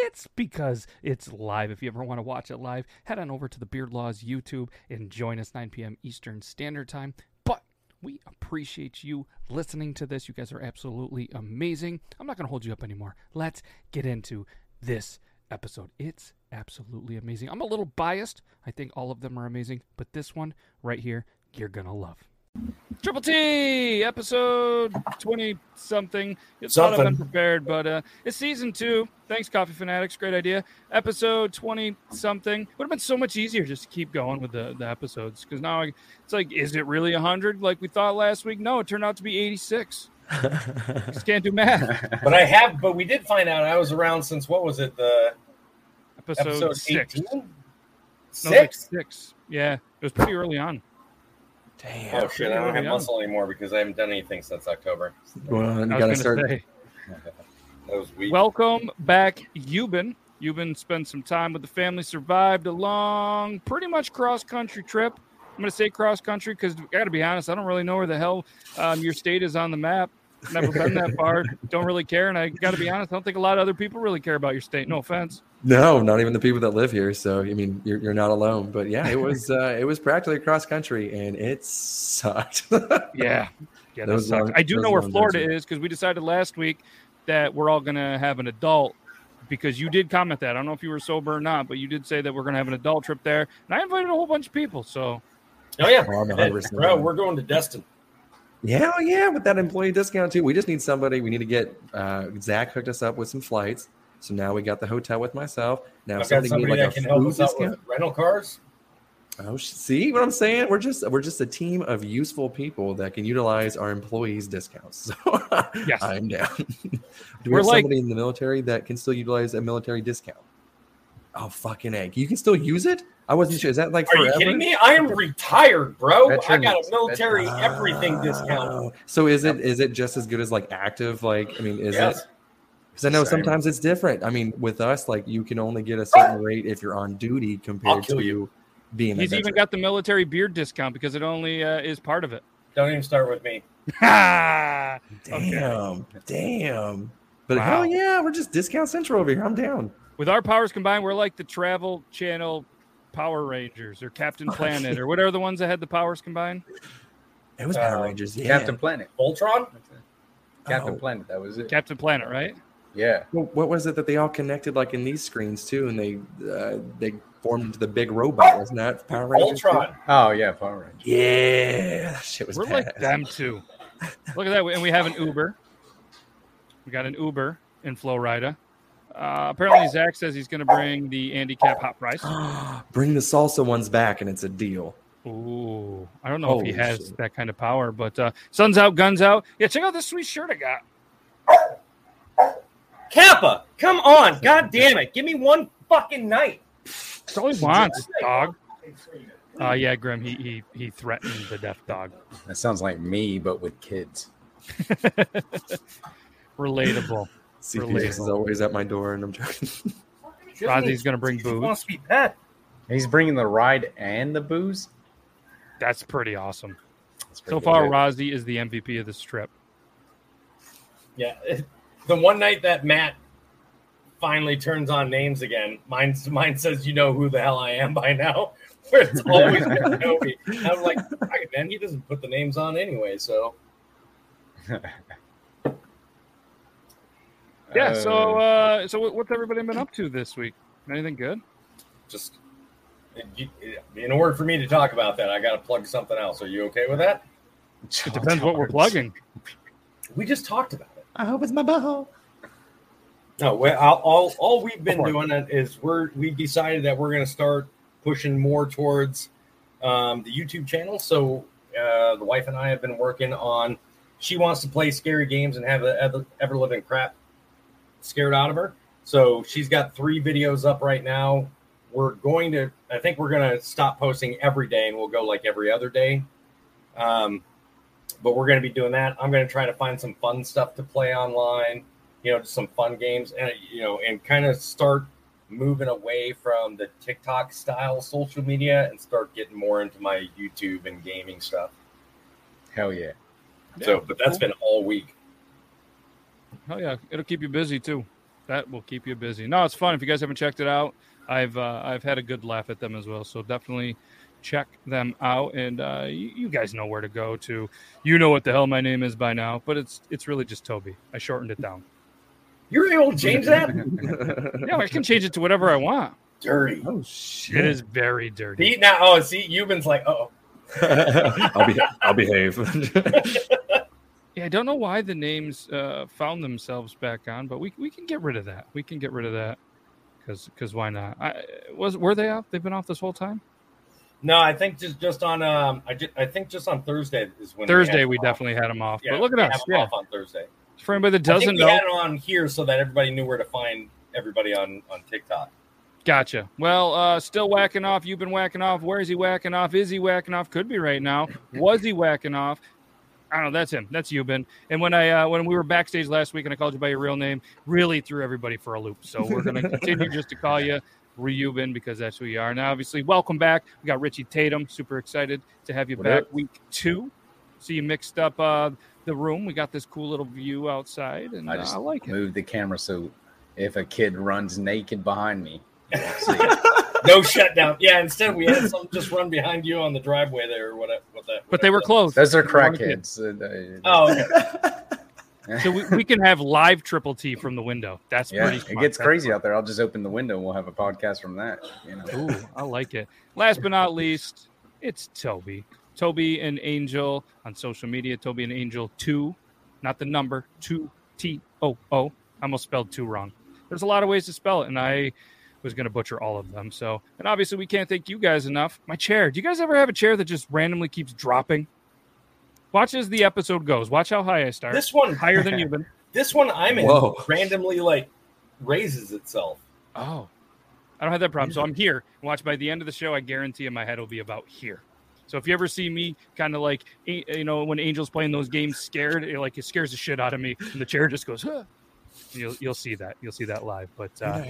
it's because it's live. If you ever want to watch it live, head on over to the Beard Laws YouTube and join us 9 p.m. Eastern Standard Time. But we appreciate you listening to this. You guys are absolutely amazing. I'm not going to hold you up anymore. Let's get into this episode. It's absolutely amazing. I'm a little biased. I think all of them are amazing, but this one right here, you're going to love. Triple T episode twenty something. It's not Something. unprepared, but uh, it's season two. Thanks, Coffee Fanatics. Great idea. Episode twenty something would have been so much easier just to keep going with the, the episodes because now I, it's like, is it really hundred like we thought last week? No, it turned out to be eighty six. Just can't do math. But I have, but we did find out I was around since what was it? The Episode, episode six. 18? No, like Six? six. Yeah, it was pretty early on. Damn. Oh shit! I don't have early muscle anymore because I haven't done anything since October. Well, you I was gotta gonna start. say. That was weak. Welcome back, Yuban. Yuban spent some time with the family, survived a long, pretty much cross country trip. I'm going to say cross country because I got to be honest, I don't really know where the hell um, your state is on the map. Never been that far. Don't really care. And I got to be honest, I don't think a lot of other people really care about your state. No offense. No, not even the people that live here. So I mean, you're, you're not alone. But yeah, it was uh, it was practically cross country, and it sucked. Yeah. Yeah, that sucks. long- I do know where Florida days is because we decided last week that we're all going to have an adult because you did comment that. I don't know if you were sober or not, but you did say that we're going to have an adult trip there. And I invited a whole bunch of people. So Oh yeah, Oh, I'm Hey, 100% bro, we're going to Destin. Yeah, oh, yeah, with that employee discount too. We just need somebody. We need to get uh, Zach hooked us up with some flights. So now we got the hotel with myself. Now I've got somebody somebody need that like can a help food discount. with rental cars. Oh, see what I'm saying? We're just we're just a team of useful people that can utilize our employees' discounts. So Yes. I'm down. Do we We're have like- somebody in the military that can still utilize a military discount? Oh fucking egg! You can still use it. I wasn't sure. Is that like Are forever? you kidding me? I am retired, bro. I got a military veteran- everything discount. Oh, So is it is it just as good as like active? Like I mean, is Yes. it? Because I know Same. sometimes it's different. I mean, with us, like you can only get a certain rate if you're on duty compared to you. being. a he's even got the military beard discount because it only uh, is part of it. Don't even start with me. Ha! Okay. Damn, damn. But Wow. hell yeah, we're just discount central over here. I'm down. With our powers combined, we're like the Travel Channel Power Rangers or Captain Planet or whatever the ones that had the powers combined. It was Uh, Power Rangers. Yeah. Captain Planet. Voltron. Captain Oh. Planet. That was it. Captain Planet, right? yeah. Well, what was it that they all connected like in these screens too, and they uh, they formed into the big robot? Wasn't that Power Rangers? too? Oh yeah, Power Rangers. Yeah, that shit was. We're like them too. Look at that. And we have an Uber. We got an Uber in Flowrida. Uh, apparently, Zach says he's going to bring the Andy Capp hot fries. Bring the salsa ones back, and it's a deal. Ooh, I don't know if he has shit. that kind of power, but uh, sun's out, guns out. Yeah, check out this sweet shirt I got. Kappa, come on. God damn it. Give me one fucking night. That's all he wants, dog. Uh, yeah, Grim, he, he he threatened the deaf dog. That sounds like me, but with kids. Relatable. CPS is always at my door, and I'm joking. Rozzy's going to bring He booze. wants to be pet. He's bringing the ride and the booze. That's pretty awesome. That's So pretty far, good. Rozzy is the MVP of this trip. Yeah. The one night that Matt finally turns on names again, mine mine says you know who the hell I am by now. Where it's always been Toby. I'm like, "Fuck man, he doesn't put the names on anyway, so Yeah. So uh, so what's everybody been up to this week? Anything good? just in order for me to talk about that, I got to plug something else. Are you okay with that? It depends what we're plugging. We just talked about it. I hope it's my butthole. No, we- all, all all we've been Go for it. doing it is we're we've decided that we're going to start pushing more towards um, the YouTube channel. So uh, the wife and I have been working on. She wants to play scary games and have the ever, ever living crap scared out of her. So she's got three videos up right now. We're going to. I think we're going to stop posting every day and we'll go like every other day. Um, but we're going to be doing that. I'm going to try to find some fun stuff to play online you know, just some fun games and you know, and kind of start moving away from the TikTok style social media and start getting more into my YouTube and gaming stuff. Hell yeah. so, but that's been all week. Oh yeah, it'll keep you busy too. That will keep you busy. No, it's fun. If you guys haven't checked it out, I've uh, I've had a good laugh at them as well. So definitely check them out. And uh, you, you guys know where to go to. You know what the hell my name is by now, but it's it's really just Toby. I shortened it down. You're able to change that? Yeah, I can change it to whatever I want. Dirty. Oh shit! It is very dirty. See now, oh, see, Yuban's like, oh, I'll be. I'll behave. Yeah, I don't know why the names uh, found themselves back on, but we we can get rid of that. We can get rid of that because because why not? I, was were they off? They've been off this whole time. no, I think just just on um, I just, I think just on Thursday is when Thursday we definitely had them off. Yeah, but look at us. Yeah. off on Thursday. For anybody that doesn't know, had it on here so that everybody knew where to find everybody on on TikTok. gotcha. Well, uh, still whacking off. You've been whacking off. Where is he whacking off? Is he whacking off? Could be right now. Was he whacking off? I don't know. That's him. That's Yuban. And when I uh, when we were backstage last week and I called you by your real name, really threw everybody for a loop. So we're going to continue just to call you Reubin because that's who you are. Now, obviously, welcome back. We got Ritchie Tatum. Super excited to have you What back. up? Week two. So you mixed up uh, the room. We got this cool little view outside, and I uh, just I like it. moved the camera so if a kid runs naked behind me, you won't see it. No shutdown. Yeah, instead we had some just run behind you on the driveway there or whatever. What that, But they were close. Those are They weren't crackheads. Oh, okay. so we, we can have live triple T from the window. That's yeah, pretty. it gets crazy out there. I'll just open the window and we'll have a podcast from that. You know, Ooh, I like it. Last but not least, it's Toby. Toby and Angel on social media. Toby and Angel two, not the number two T O O. I almost spelled two wrong. There's a lot of ways to spell it, and I was going to butcher all of them. So, and obviously, we can't thank you guys enough. My chair. Do you guys ever have a chair that just randomly keeps dropping? Watch as the episode goes. Watch how high I start. this one, higher than you've been. this one I'm in Whoa. randomly like raises itself. Oh, I don't have that problem. So I'm here. Watch by the end of the show, I guarantee you my head will be about here. So if you ever see me kind of like, you know, when Angel's playing those games scared, it, like it scares the shit out of me, and the chair just goes, huh. You'll you'll see that. You'll see that live. But uh,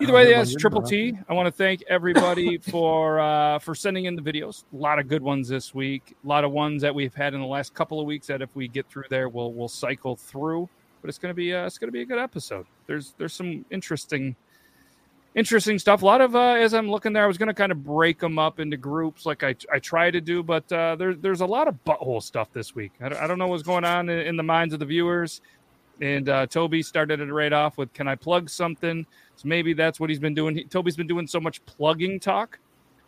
either way, that's Triple T. I want to thank everybody for uh, for sending in the videos. A lot of good ones this week. A lot of ones that we've had in the last couple of weeks that if we get through there, we'll we'll cycle through. But it's gonna be uh, it's gonna be a good episode. There's there's some interesting interesting stuff. A lot of uh, as I'm looking there, I was going to kind of break them up into groups like I, I try to do, but uh, there, there's a lot of butthole stuff this week. I don't, I don't know what's going on in, in the minds of the viewers. And uh, Toby started it right off with, "Can I plug something?" So maybe that's what he's been doing. He, Toby's been doing so much plugging talk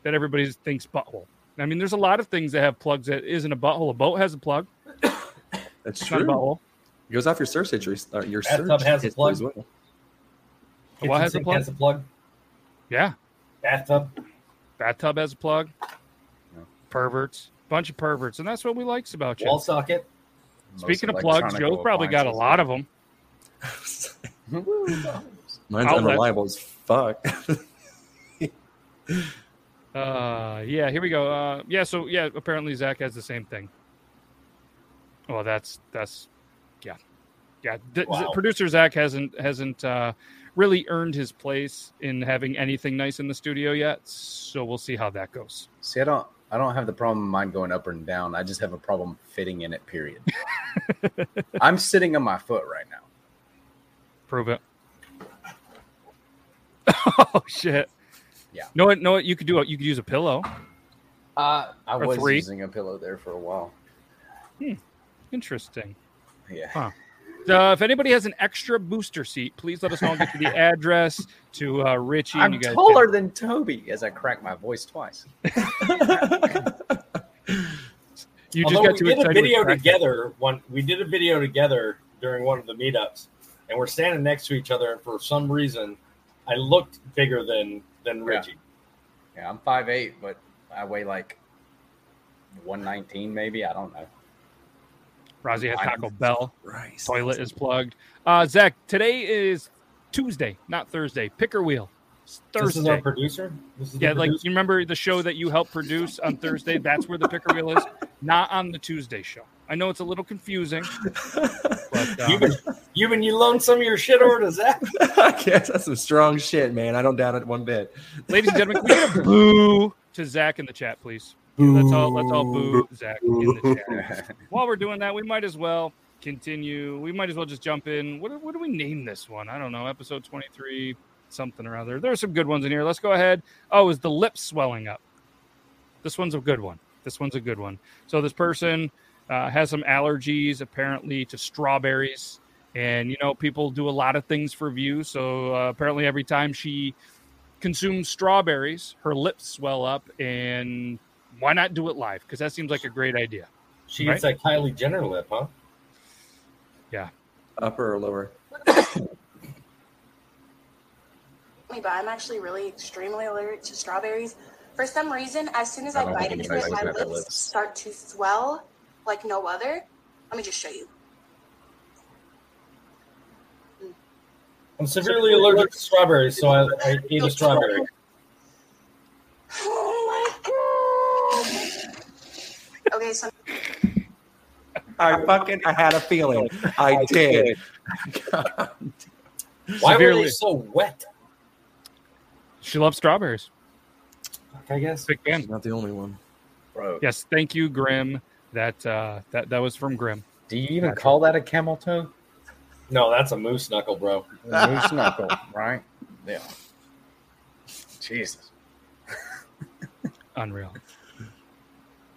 that everybody thinks butthole. I mean, there's a lot of things that have plugs that isn't a butthole. A boat has a plug. That's It's not a true. butthole. It goes off your search history. Uh, your Bathtub search has a plug. as well. What has a plug? Has a plug. Yeah. Bathtub. Bathtub has a plug. Perverts. Bunch of perverts. And that's what we likes about you. Wall socket. Speaking Most of plugs, electronic Joe's probably got a lot of them. Mine's Outlet. unreliable as fuck. Uh, yeah, here we go. Uh, yeah, so yeah, apparently Zach has the same thing. Well, that's that's yeah, yeah. The, the producer Zach hasn't hasn't uh, really earned his place in having anything nice in the studio yet. So we'll see how that goes. See, I don't, I don't have the problem of mine going up and down. I just have a problem fitting in it. Period. I'm sitting on my foot right now. Prove it. oh shit! Yeah. No, what? No. You could do. You could use a pillow. Uh, I Or was three. using a pillow there for a while. Interesting. Yeah. Huh. Uh, if anybody has an extra booster seat, please let us know. I'll get you the address to uh, Ritchie. I'm you guys taller can- than Toby as I crack my voice twice. You just Although got we too did a video together. One we did a video together during one of the meetups, and we're standing next to each other. And for some reason, I looked bigger than than Ritchie. Yeah, I'm five eight, but I weigh like 119 maybe. I don't know. Rosie has Taco Bell. Rice. Toilet is plugged. Uh, Zach, today is Tuesday, not Thursday. Picker wheel. It's This is our Thursday. producer. This is Yeah, like producer? you remember the show that you helped produce on Thursday? That's where the picker wheel is, not on the Tuesday show. I know it's a little confusing, but um, you been you've been you loaned some of your shit over to Zach. I guess that's some strong shit, man. I don't doubt it one bit. ladies and gentlemen, can we get a boo to Zach in the chat, please? Let's all let's all boo Zach in the chat. While we're doing that, we might as well continue. We might as well just jump in. What, what do we name this one? I don't know. Episode 23, something or other. There's some good ones in here. Let's go ahead. Oh, is the lip swelling up? This one's a good one. This one's a good one. So this person uh, has some allergies apparently to strawberries. And, you know, people do a lot of things for views. So uh, apparently every time she consumes strawberries, her lips swell up. And why not do it live? Because that seems like a great idea. She gets that Kylie Jenner lip, huh? Yeah. Upper or lower? me, but I'm actually really extremely allergic to strawberries. For some reason, as soon as I, I bite into it, my lips, lips. start to swell like no other. Let me just show you. I'm severely allergic to strawberries, so I, I ate a strawberry. Oh my god! Okay, so I fucking I had a feeling. I did. Why were Severely. they so wet? She loves strawberries. I guess. Big fan. She's not the only one. Bro, Yes, thank you, Grim. That uh, that that was from Grim. do you even call that a camel toe? No, that's a moose knuckle, bro. Moose knuckle, right? Yeah. Jesus. Unreal.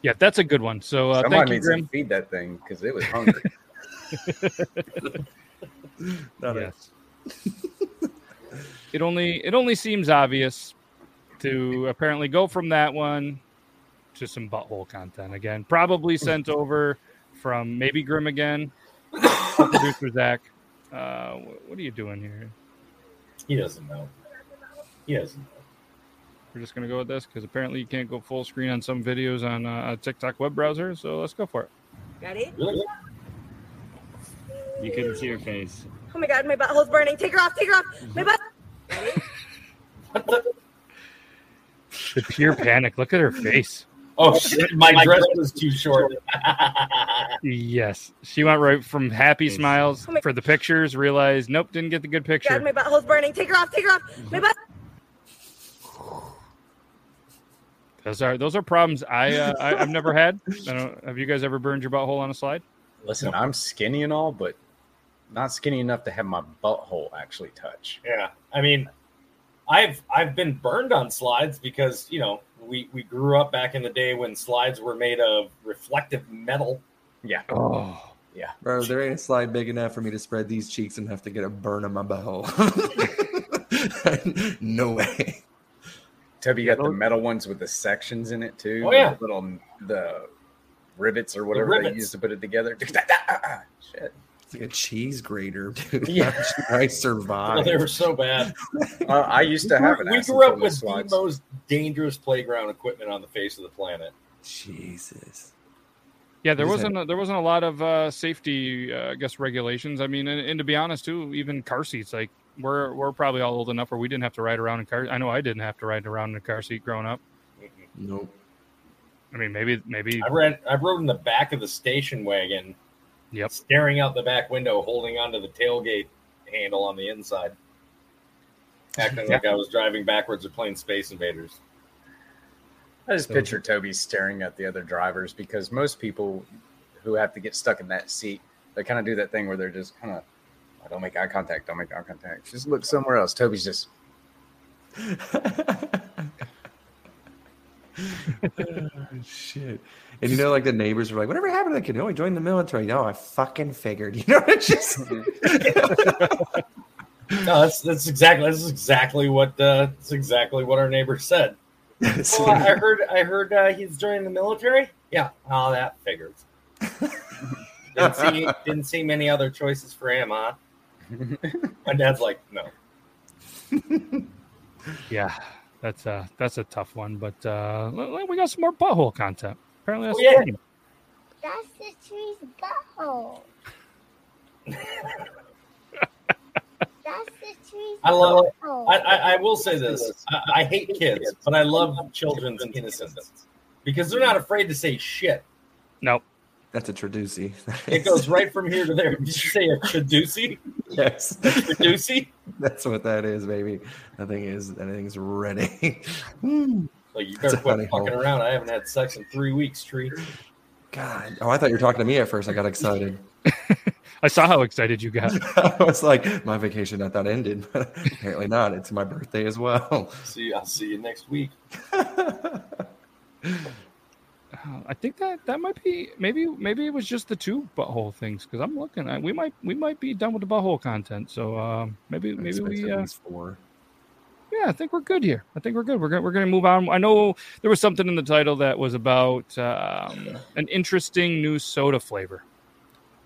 Yeah, that's a good one. So uh, Somebody thank you, needs Grim. to feed that thing because it was hungry. Not Yes. it only it only seems obvious to apparently go from that one to some butthole content again. Probably sent over from maybe Grim again, producer Zach. Uh, what are you doing here? He doesn't know. He doesn't know. We're just gonna go with this because apparently you can't go full screen on some videos on uh, a TikTok web browser. So let's go for it. ready? Really? You couldn't see her face. Oh my god, my butthole's burning. Take her off. Take her off. My butt. The pure panic. Look at her face. Oh shit! My dress was too short. Yes, she went right from happy smiles Oh for the pictures. Realized nope, didn't get the good picture. God, my butthole's burning. Take her off. Take her off. My butt. Those are those are problems I, uh, I I've never had. I don't. Have you guys ever burned your butthole on a slide? Listen, I'm skinny and all, but not skinny enough to have my butthole actually touch. Yeah, I mean, I've I've been burned on slides because you know we we grew up back in the day when slides were made of reflective metal. Yeah. Oh, Yeah. Bro, there ain't a slide big enough for me to spread these cheeks and have to get a burn on my butthole. no way. Toby, you got the metal ones with the sections in it too. Oh, yeah. The little the rivets or whatever they rivets. use to put it together. Shit. It's like a cheese grater, dude. Yeah. I survived. Well, they were so bad. Uh, I used to have an we grew up toilet with the most dangerous playground equipment on the face of the planet. Jesus. Yeah, there wasn't a, there wasn't a lot of uh, safety, uh, I guess, regulations. I mean, and, and to be honest, too, even car seats. Like we're we're probably all old enough where we didn't have to ride around in car. I know I didn't have to ride around in a car seat growing up. Nope. I mean, maybe maybe. I read I rode in the back of the station wagon, Yep. staring out the back window, holding onto the tailgate handle on the inside, acting like I was driving backwards or playing Space Invaders. I just So- picture Toby staring at the other drivers because most people who have to get stuck in that seat, they kind of do that thing where they're just kind of, "Oh, don't make eye contact, don't make eye contact, just look somewhere else. Toby's just, Shit. And you know, like the neighbors were like, whatever happened to that kid? Oh, he joined the military. No, I fucking figured. You know, it's just No, that's that's exactly that's exactly what uh, that's exactly what our neighbor said. Oh, I heard I heard uh, he's joining the military. Yeah, oh, that figures. didn't see didn't see many other choices for him, huh? My dad's like, no. Yeah, that's uh that's a tough one. But uh, l- l- we got some more butthole content. Apparently, that's Oh, yeah. funny. That's the tree's butthole. That's the tree's I love it. butthole. I, I, I will say this: I, I hate kids, but I love children's innocence because they're not afraid to say shit. Nope. That's a traducey. It goes right from here to there. Did you say a traducey? yes. A traducey? That's what that is, baby. That thing is that thing's ready. Hmm. Like you better quit fucking hole. around. I haven't had sex in three weeks, tree. God. Oh, I thought you were talking to me at first. I got excited. I saw how excited you got. I was like, my vacation I thought ended, but apparently not. It's my birthday as well. See, I'll see you next week. Uh, I think that that might be maybe maybe it was just the two butthole things because I'm looking at we might we might be done with the butthole content. So um, maybe maybe we at uh, four. yeah I think we're good here. I think we're good. We're gonna we're gonna move on. I know there was something in the title that was about um, an interesting new soda flavor.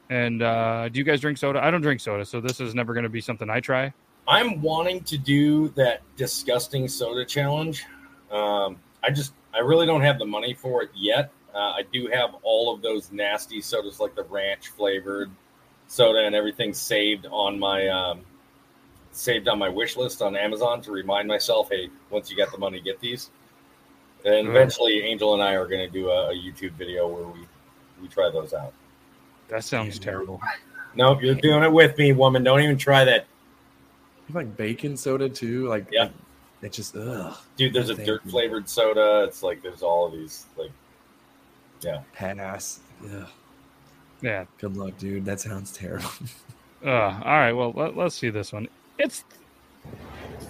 And uh, do you guys drink soda? I don't drink soda, so this is never going to be something I try. I'm wanting to do that disgusting soda challenge. Um, I just, I really don't have the money for it yet. Uh, I do have all of those nasty sodas, like the ranch flavored soda and everything, saved on my um, saved on my wish list on Amazon to remind myself, hey, once you got the money, get these. And Mm. eventually, Angel and I are going to do a, a YouTube video where we we try those out. That sounds terrible. Nope, you're doing it with me, woman. Don't even try that. You like bacon soda too? Like, Yeah. It just ugh. Dude, there's a Thank dirt you. flavored soda. It's like there's all of these like yeah. Pass. Ugh. Yeah. Good luck, dude. That sounds terrible. Uh, all right. Well, let, let's see this one. It's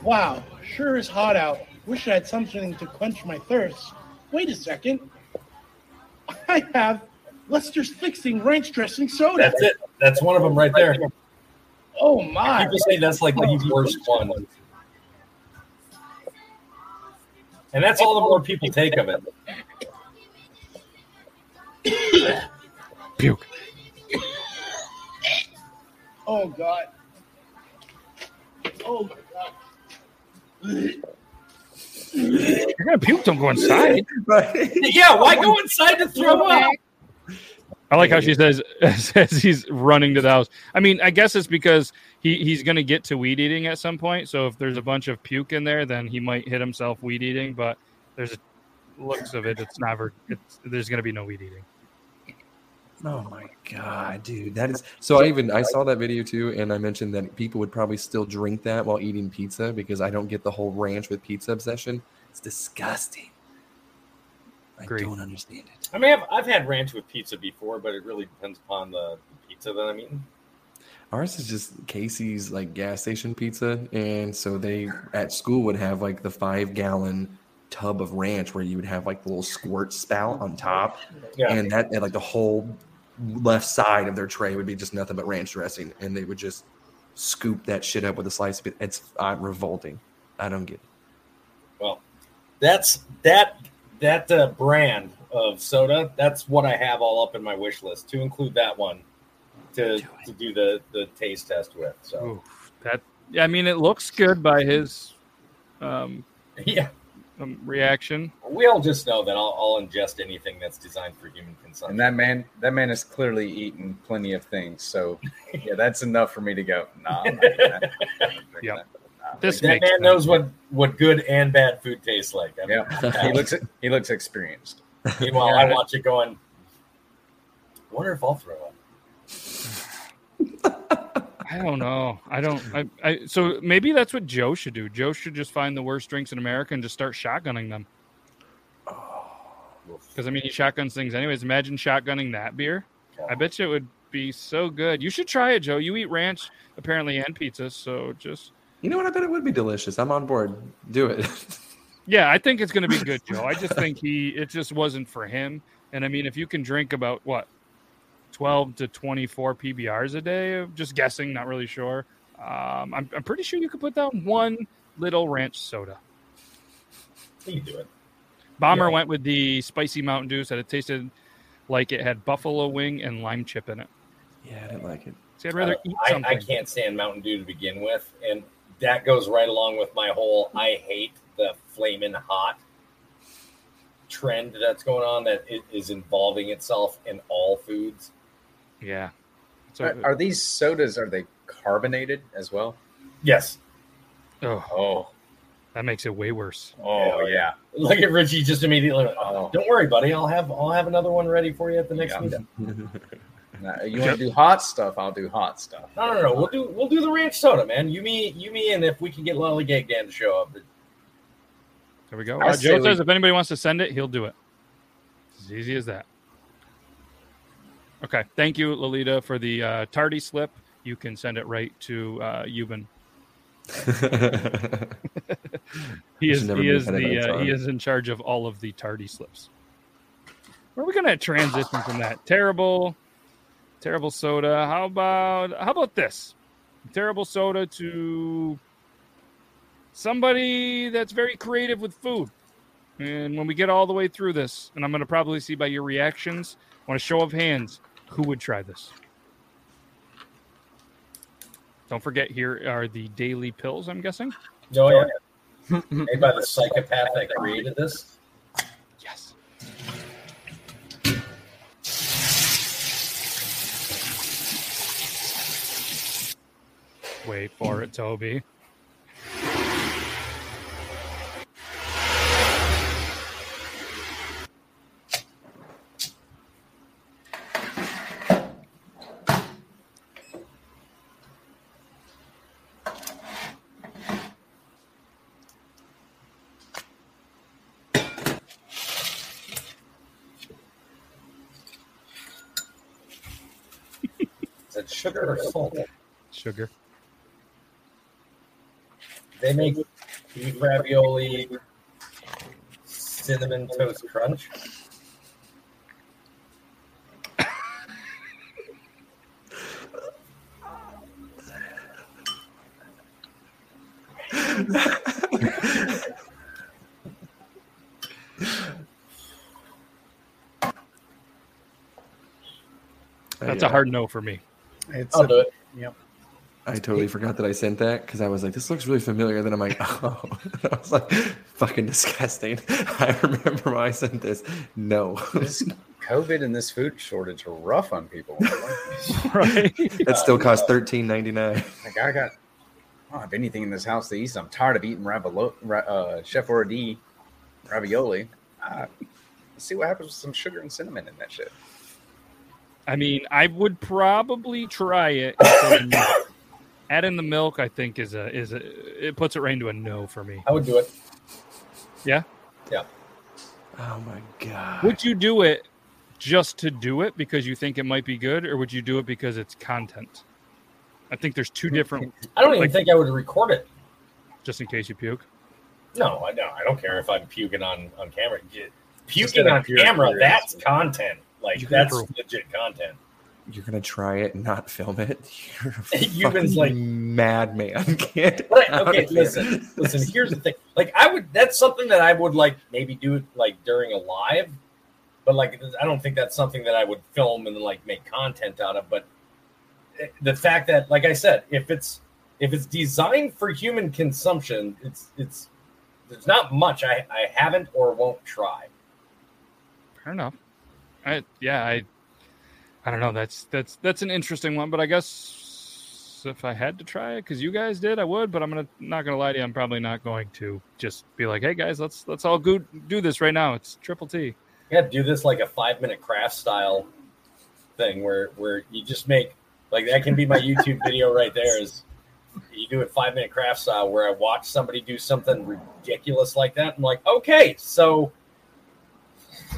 Wow, sure is hot out. Wish I had something to quench my thirst. Wait a second. I have Lester's Fixins Ranch Dressing Soda. That's it. That's one of them right there. Oh my. People say that's like the worst one. And that's all the more people take of it. puke. Oh god. Oh my god. You're gonna puke. Don't go inside. Yeah, why go inside to throw up? I like how she says says he's running to the house. I mean, I guess it's because he, he's going to get to weed eating at some point. So if there's a bunch of puke in there, then he might hit himself weed eating. But there's a, looks of it, it's never. It's there's going to be no weed eating. Oh my god, dude, that is so. I even I saw that video too, and I mentioned that people would probably still drink that while eating pizza because I don't get the whole ranch with pizza obsession. It's disgusting. I Agreed. don't understand it. I mean, I've, I've had ranch with pizza before, but it really depends upon the pizza that I'm eating. Ours is just Casey's like gas station pizza, and so they at school would have like the five gallon tub of ranch where you would have like the little squirt spout on top, Yeah. and that and like the whole left side of their tray would be just nothing but ranch dressing, and they would just scoop that shit up with a slice of it. It's uh, revolting. I don't get it. Well, that's that that uh, brand of soda. That's what I have all up in my wish list to include that one. to to do the the taste test with. So Ooh, that yeah, I mean, it looks good by his um, yeah, um, reaction. we all just know that I'll, I'll ingest anything that's designed for human consumption. And that man, that man has clearly eaten plenty of things. So yeah, that's enough for me to go. Nah, I'm not that. I'm not Yep. that. Nah. This that man sense. knows what what good and bad food tastes like. I mean, Yeah, he looks he looks experienced. Meanwhile, I watch it going. I wonder if I'll throw up. I don't know. I don't. I, I. So maybe that's what Joe should do. Joe should just find the worst drinks in America and just start shotgunning them. Oh. Because I mean, he shotguns things anyways. Imagine shotgunning that beer. I bet you it would be so good. You should try it, Joe. You eat ranch apparently and pizza, so just You know what? I bet it would be delicious. I'm on board. Do it. yeah, I think it's going to be good, Joe. I just think he it just wasn't for him. And I mean, if you can drink about what twelve to twenty four PBRs a day, just guessing, not really sure. Um, I'm, I'm pretty sure you could put down one little ranch soda. You do it. Bomber Yeah. went with the spicy Mountain Dew, said it tasted like it had buffalo wing and lime chip in it. yeah, I didn't like it. See, I'd rather eat I, something. I can't stand Mountain Dew to begin with, and that goes right along with my whole I hate the flaming hot trend that's going on that it is involving itself in all foods. Yeah. So, Are, are these sodas? Are they carbonated as well? Yes. oh, Oh, that makes it way worse. oh yeah. Look at Ritchie just immediately. like, oh, oh. Don't worry, buddy. I'll have I'll have another one ready for you at the next Yeah. meeting. Now, you want to do hot stuff? I'll do hot stuff. No, no, no. We'll do we'll do the ranch soda, man. You me you me, and if we can get Lollygag Dan to show up, There we go. I Uh, say Joe we- says if anybody wants to send it, he'll do it. It's as easy as that. Okay. Thank you, Lolita, for the uh, tardy slip. You can send it right to uh, Yuban. He is he is the uh, he is in charge of all of the tardy slips. Where are we gonna transition from that? Terrible, terrible soda. How about how about this? Terrible soda to somebody that's very creative with food. And when we get all the way through this, and I'm gonna probably see by your reactions, I want a show of hands, who would try this? Don't forget, here are the daily pills. I'm guessing. oh yeah, made by the psychopath that created this. Wait for it, Toby. Is it sugar or salt? Sugar. They make beef ravioli, cinnamon toast crunch. That's a hard no for me. It's I'll a- do it. Yep. I totally forgot that I sent that because I was like, this looks really familiar. Then I'm like, oh, I was like, fucking disgusting. I remember when I sent this. No, This COVID and this food shortage are rough on people. Right? that still costs thirteen ninety nine. Like I got, I don't have anything in this house to eat. I'm tired of eating ravolo- ra- uh, Chef Boyardee ravioli. Uh, let's see what happens with some sugar and cinnamon in that shit. I mean, I would probably try it. instead of milk. Adding the milk, I think, is a is a it puts it right into a no for me. I would do it. Yeah. Yeah. Oh my god. Would you do it just to do it because you think it might be good, or would you do it because it's content? I think there's two different. I don't even Like- think I would record it. Just in case you puke. No, I know. I don't care if I'm puking on on camera. Puking on camera, that's content. Like that's legit content. You're gonna try it and not film it? You're a You've been fucking like- madman. Get But okay, of here. listen, listen. Here's the thing. Like, I would. That's something that I would like maybe do it like during a live, but like I don't think that's something that I would film and like make content out of. But eh, the fact that, like I said, if it's if it's designed for human consumption, it's it's there's not much I, I haven't or won't try. Fair enough. I yeah, I I don't know. That's that's that's an interesting one, but I guess if I had to try it because you guys did, I would. But I'm gonna not gonna lie to you, I'm probably not going to just be like, hey guys, let's let's all go do this right now. It's triple T. Yeah, do this like a five minute craft style thing where where you just make like that can be my YouTube video right there is you do it five minute craft style where I watch somebody do something ridiculous like that. I'm like, okay, so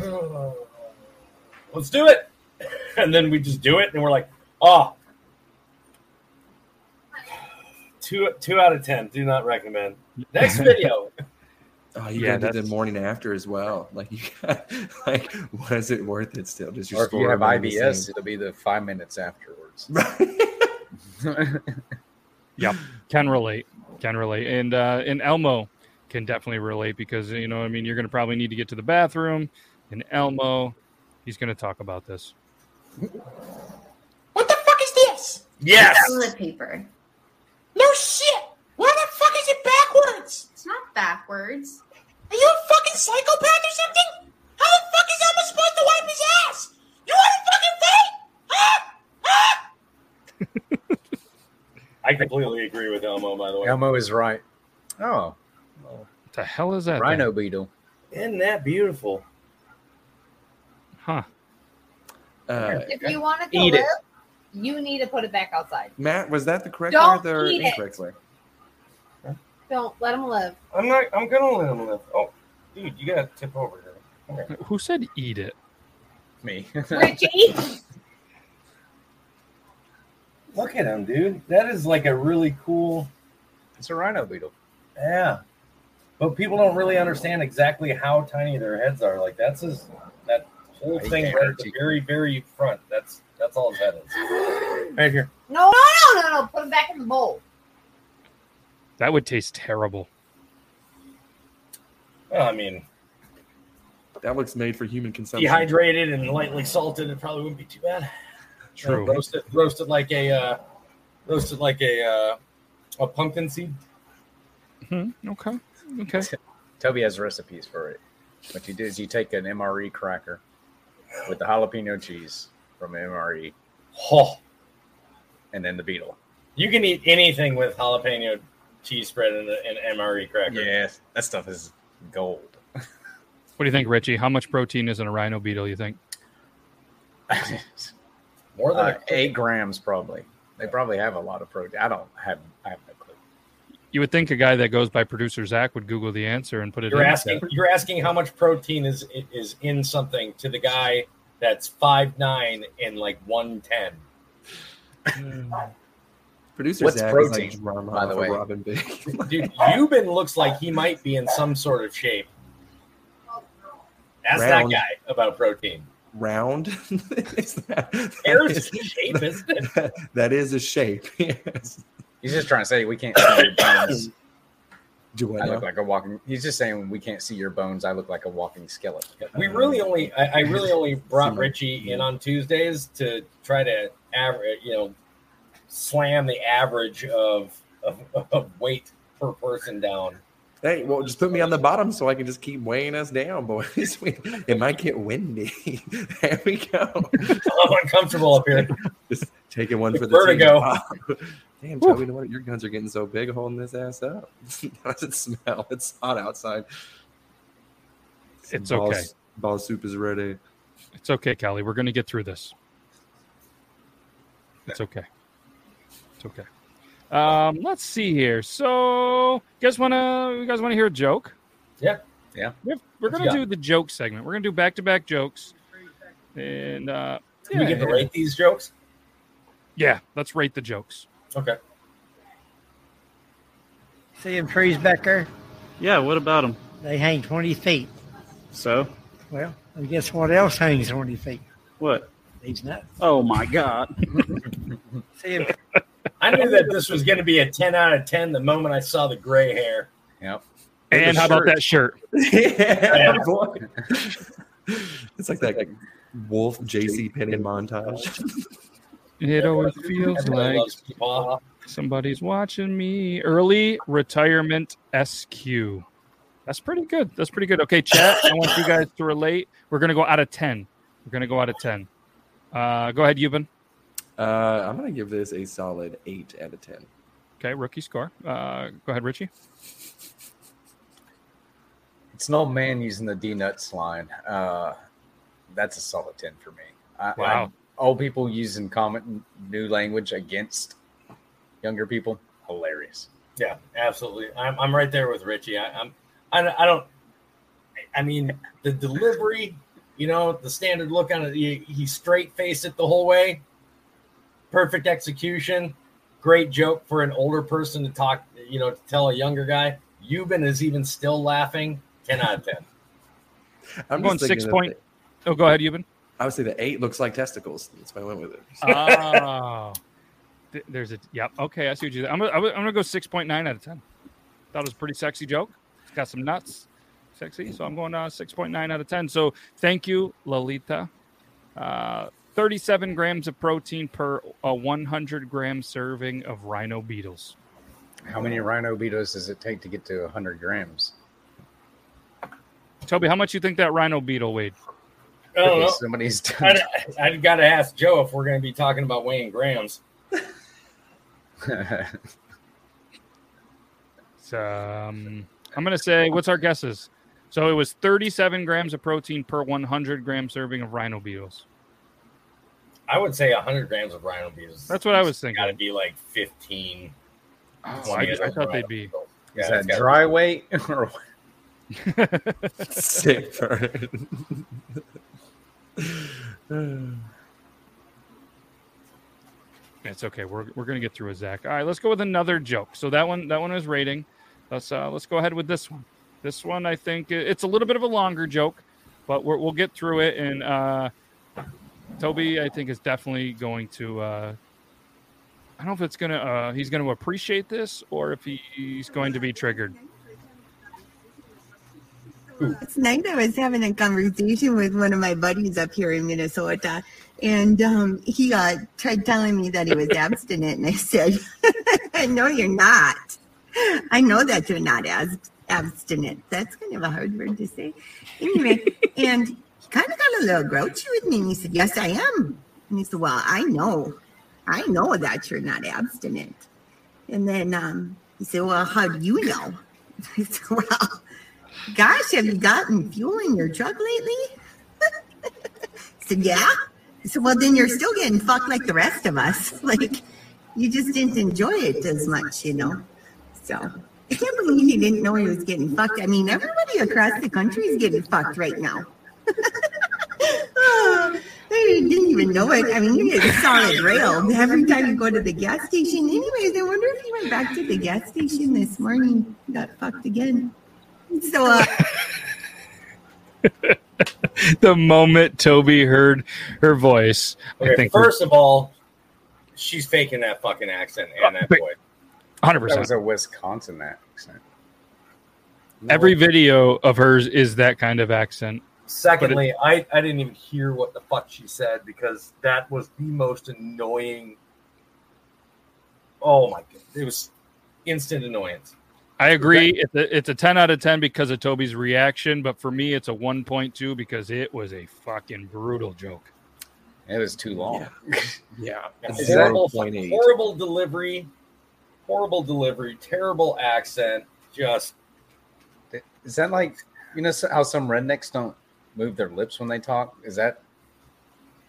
uh, let's do it. And then we just do it and we're like, oh two two out of ten. Do not recommend. Next video. Oh, you Yeah, gotta do the morning after as well. Like you got like was it worth it still? Does your Or if you have IBS, it'll be the five minutes afterwards. Yep, can relate, can relate, and uh, and Elmo can definitely relate because you know, I mean, you're gonna probably need to get to the bathroom, and Elmo, he's gonna talk about this. What the fuck is this? Yes. Toilet paper. No shit. Why the fuck is it backwards? It's not backwards. Are you a fucking psychopath or something? How the fuck is Elmo supposed to wipe his ass? You want a fucking fight? Huh? Huh? I completely agree with Elmo, by the way. Elmo is right. Oh, What the hell is that? rhino thing? beetle. Isn't that beautiful? Huh? Uh, If you want it to Eat live, it. you need to put it back outside. Matt, was that the correct Don't word or eat it. incorrect way? Don't let them live. I'm not. I'm gonna let him live. Oh, dude, you gotta tip over here. Okay. Who said eat it? Me. Ritchie, Look at him, dude. That is like a really cool. it's a rhino beetle. Yeah, but people don't really understand exactly how tiny their heads are. Like that's his. That whole thing right at the you. very, very front. That's that's all his head is. Right here. no, no, no, no, no. Put it back in the bowl. That would taste terrible. Well, I mean, That looks made for human consumption. dehydrated and lightly salted, it probably wouldn't be too bad. True. Uh, roasted, roasted like a, uh, roasted like a, uh, a pumpkin seed. Hmm, okay. Okay. Toby has recipes for it. What you do is you take an MRE cracker with the jalapeno cheese from MRE Oh, and then the beetle. you can eat anything with jalapeno cheese spread and an MRE cracker. Yes, that stuff is gold. What do you think, Ritchie? How much protein is in a rhino beetle? You think? More than Uh, a eight grams probably. They probably have a lot of protein. I don't have. I have no clue. You would think a guy that goes by producer Zach would Google the answer and put it You're in. asking. You're asking how much protein is is in something to the guy that's five nine and like one ten. Hmm. Producer What's Zach protein, is like drama by the way? Robin Big. Dude, Yuban looks like he might be in some sort of shape. Ask Round. that guy about protein. Round. Is that- Hair's that a shape, isn't it? that is a shape. Yes. He's just trying to say we can't see your bones. Do I I look like a walking. He's just saying we can't see your bones. I look like a walking skeleton. We really only, I, I really only brought Ritchie in on Tuesdays to try to average, you know, slam the average of, of, of weight per person down. Hey, well, just put me on the bottom so I can just keep weighing us down, boys. It might get windy. there we go. I'm uncomfortable up here. Just taking one for the Vertigo. team. Damn, Toby, you know what? Your guns are getting so big holding this ass up. How does it smell? It's hot outside. It's Ball- okay. Ball soup is ready. It's okay, Kelly. We're going to get through this. It's okay. It's okay. Um, let's see here. So, you guys want to? You guys want to hear a joke? Yeah. Yeah. We're, we're gonna do the joke segment. We're going to do back to back jokes, and uh, Do we get to rate these jokes? Yeah, let's rate the jokes. Okay. See them trees back there? Yeah, what about them? They hang 20 feet. So, Well, and guess what else hangs 20 feet? what? These nuts. Oh my God. See 'em- I knew that this was going to be a 10 out of 10 the moment I saw the gray hair. Yep. And how about that shirt? yeah, boy. It's like that wolf JC Penney montage. It always feels like somebody's watching me. Early retirement SQ. That's pretty good. That's pretty good. Okay, chat. I want you guys to relate. We're gonna go out of ten. We're gonna go out of ten. Uh, go ahead, Yuban. Uh, I'm gonna give this a solid eight out of ten. Okay, rookie score. Uh, go ahead, Ritchie. It's an old man using the D nuts line. Uh, that's a solid 10 for me. I, Wow. I- old people using common new language against younger people, hilarious. Yeah, absolutely. I'm, I'm right there with Ritchie. I, I'm I, don't- I don't. I mean, the delivery, you know, the standard look on it. He, he straight faced it the whole way. Perfect execution. Great joke for an older person to talk. You know, to tell a younger guy. Yuban is even still laughing. Ten out of ten. I'm just going six that point. Oh, go ahead, Yuban. I would say the eight looks like testicles. That's why I went with it. Oh, there's a yep. Okay, I see what you. I'm I'm gonna- I'm gonna go six point nine out of ten. Thought it was a pretty sexy joke. It's got some nuts, sexy. So I'm going uh, six point nine out of ten. So thank you, Lolita. Uh, 37 grams of protein per a 100 gram serving of rhino beetles. How many rhino beetles does it take to get to 100 grams? Toby, how much you think that rhino beetle weighed? I don't know. Somebody's done. I, I got to ask Joe if we're going to be talking about weighing grams. So, um, I'm gonna say, what's our guesses? So it was 37 grams of protein per 100 gram serving of rhino beetles. I would say 100 grams of rhino beetles. That's what I was thinking. Got to be like 15. Oh, I, I thought they'd be. beetles. Is that gotta dry weight or what? Sick burn. It's okay. We're, we're gonna get through a Zach. All right, let's go with another joke. So that one that one is rating. Let's uh, let's go ahead with this one. This one I think it's a little bit of a longer joke, but we're, we'll get through it. And uh, Toby, I think is definitely going to. Uh, I don't know if it's gonna uh, he's going to appreciate this or if he, he's going to be triggered. Last night I was having a conversation with one of my buddies up here in Minnesota, and um, he uh, tried telling me that he was abstinent, and I said, "No, you're not. I know that you're not as abstinent. That's kind of a hard word to say." Anyway, and he kind of got a little grouchy with me, and he said, "Yes, I am." And he said, "Well, I know, I know that you're not abstinent." And then um, he said, "Well, how do you know?" I said, "Well." Gosh, have you gotten fuel in your truck lately? I said, Yeah. Said, Well, then you're still getting fucked like the rest of us. Like, you just didn't enjoy it as much, you know? So, I can't believe he didn't know he was getting fucked. I mean, everybody across the country is getting fucked right now. Oh, I didn't even know it. I mean, you get a solid railed every time you go to the gas station. Anyways, I wonder if he went back to the gas station this morning, got fucked again. So, uh, the moment Toby heard her voice, I think first of all, she's faking that fucking accent and that voice. boy. hundred That percent. was a Wisconsin accent. Every video of hers is that kind of accent. Secondly, I, I didn't even hear what the fuck she said because that was the most annoying. Oh my god, it was instant annoyance. I agree. It's a, it's a 10 out of 10 because of Toby's reaction, but for me, it's a 1.2 because it was a fucking brutal joke. It was too long. Yeah. And Is horrible, horrible delivery, horrible delivery, terrible accent. Just Is that like you know how some rednecks don't move their lips when they talk? Is that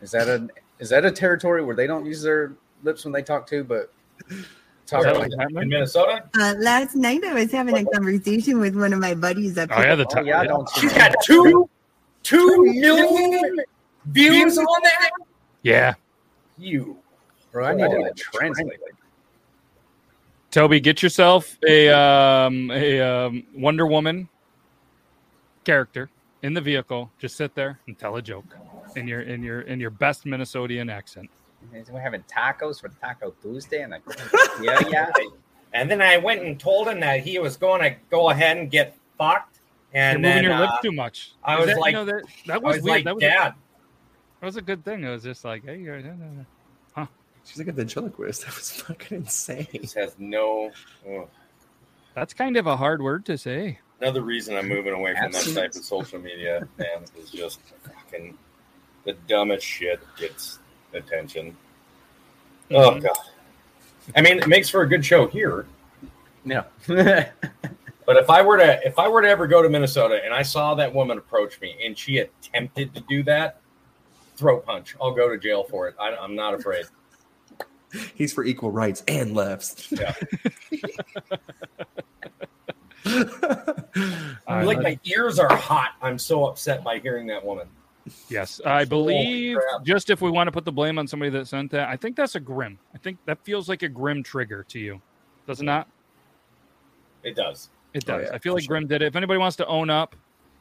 is that a is that a territory where they don't use their lips when they talk too, but talk Is like like in Minnesota. uh, last night I was having a conversation with one of my buddies up Oh, here. yeah, the Oh, yeah, don't She's got two two million views on that. Yeah. You, Bro, I needed to translate. Toby, get yourself a um, a um, Wonder Woman character in the vehicle. Just sit there and tell a joke in your in your in your best Minnesotian accent. We're having tacos for Taco Tuesday, and I, yeah, yeah. And then I went and told him that he was going to go ahead and get fucked. And You're moving then, your lips uh, too much. I was that, you like- know, that, that was, was like, that was Dad. A, that was a good thing. It was just like, hey, you're, huh? She's like a ventriloquist. That was fucking insane. Just has no. oh. That's kind of a hard word to say. Another reason I'm moving away from that type of social media, man, is just fucking the dumbest shit gets attention. Oh Mhm. god. I mean, it makes for a good show here. Yeah. But if I were to if I were to ever go to Minnesota and I saw that woman approach me and she attempted to do that, throat punch. I'll go to jail for it. I, I'm not afraid. He's for equal rights and lefts. Yeah. Like my ears are hot. I'm so upset by hearing that woman. Yes, I believe crap. just if we want to put the blame on somebody that sent that, I think that's a grim. I think that feels like a grim trigger to you. Does it not? It does. It Oh, does. yeah, I feel for like Grim did it. If anybody wants to own up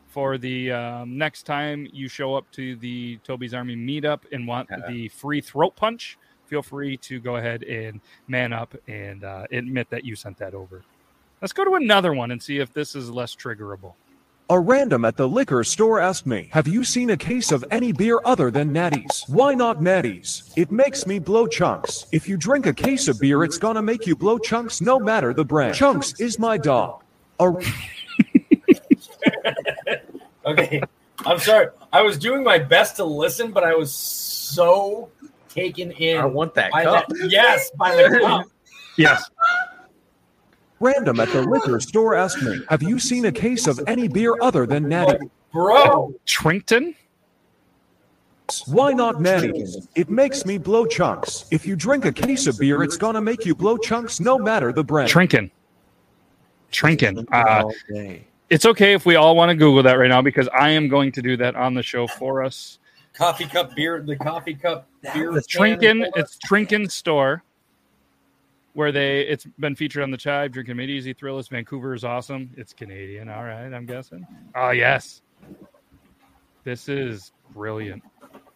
for the um, next time you show up to the Toby's Army meetup and want Yeah. the free throat punch, feel free to go ahead and man up and uh, admit that you sent that over. Let's go to another one and see if this is less triggerable. A random at the liquor store asked me, Have you seen a case of any beer other than Natty's? Why not Natty's? It makes me blow chunks. If you drink a case of beer, it's gonna make you blow chunks no matter the brand. Chunks is my dog. A Okay. I'm sorry. I was doing my best to listen, but I was so taken in. I want that cup. that- yes, by the cup. Yes. Random at the liquor store asked me, Have you seen a case of any beer other than Natty's? Bro, Trinkton? Why not Natty's? It makes me blow chunks. If you drink a case of beer, it's gonna make you blow chunks no matter the brand. Trinken. Trinken. Uh, it's okay if we all want to Google that right now because I am going to do that on the show for us. coffee cup beer, the coffee cup beer. It's can It's Trinken store where they it's been featured on the Chive. Drinking Made Easy Thrillist. Vancouver is awesome. It's Canadian. All right, I'm guessing. Oh yes, this is brilliant.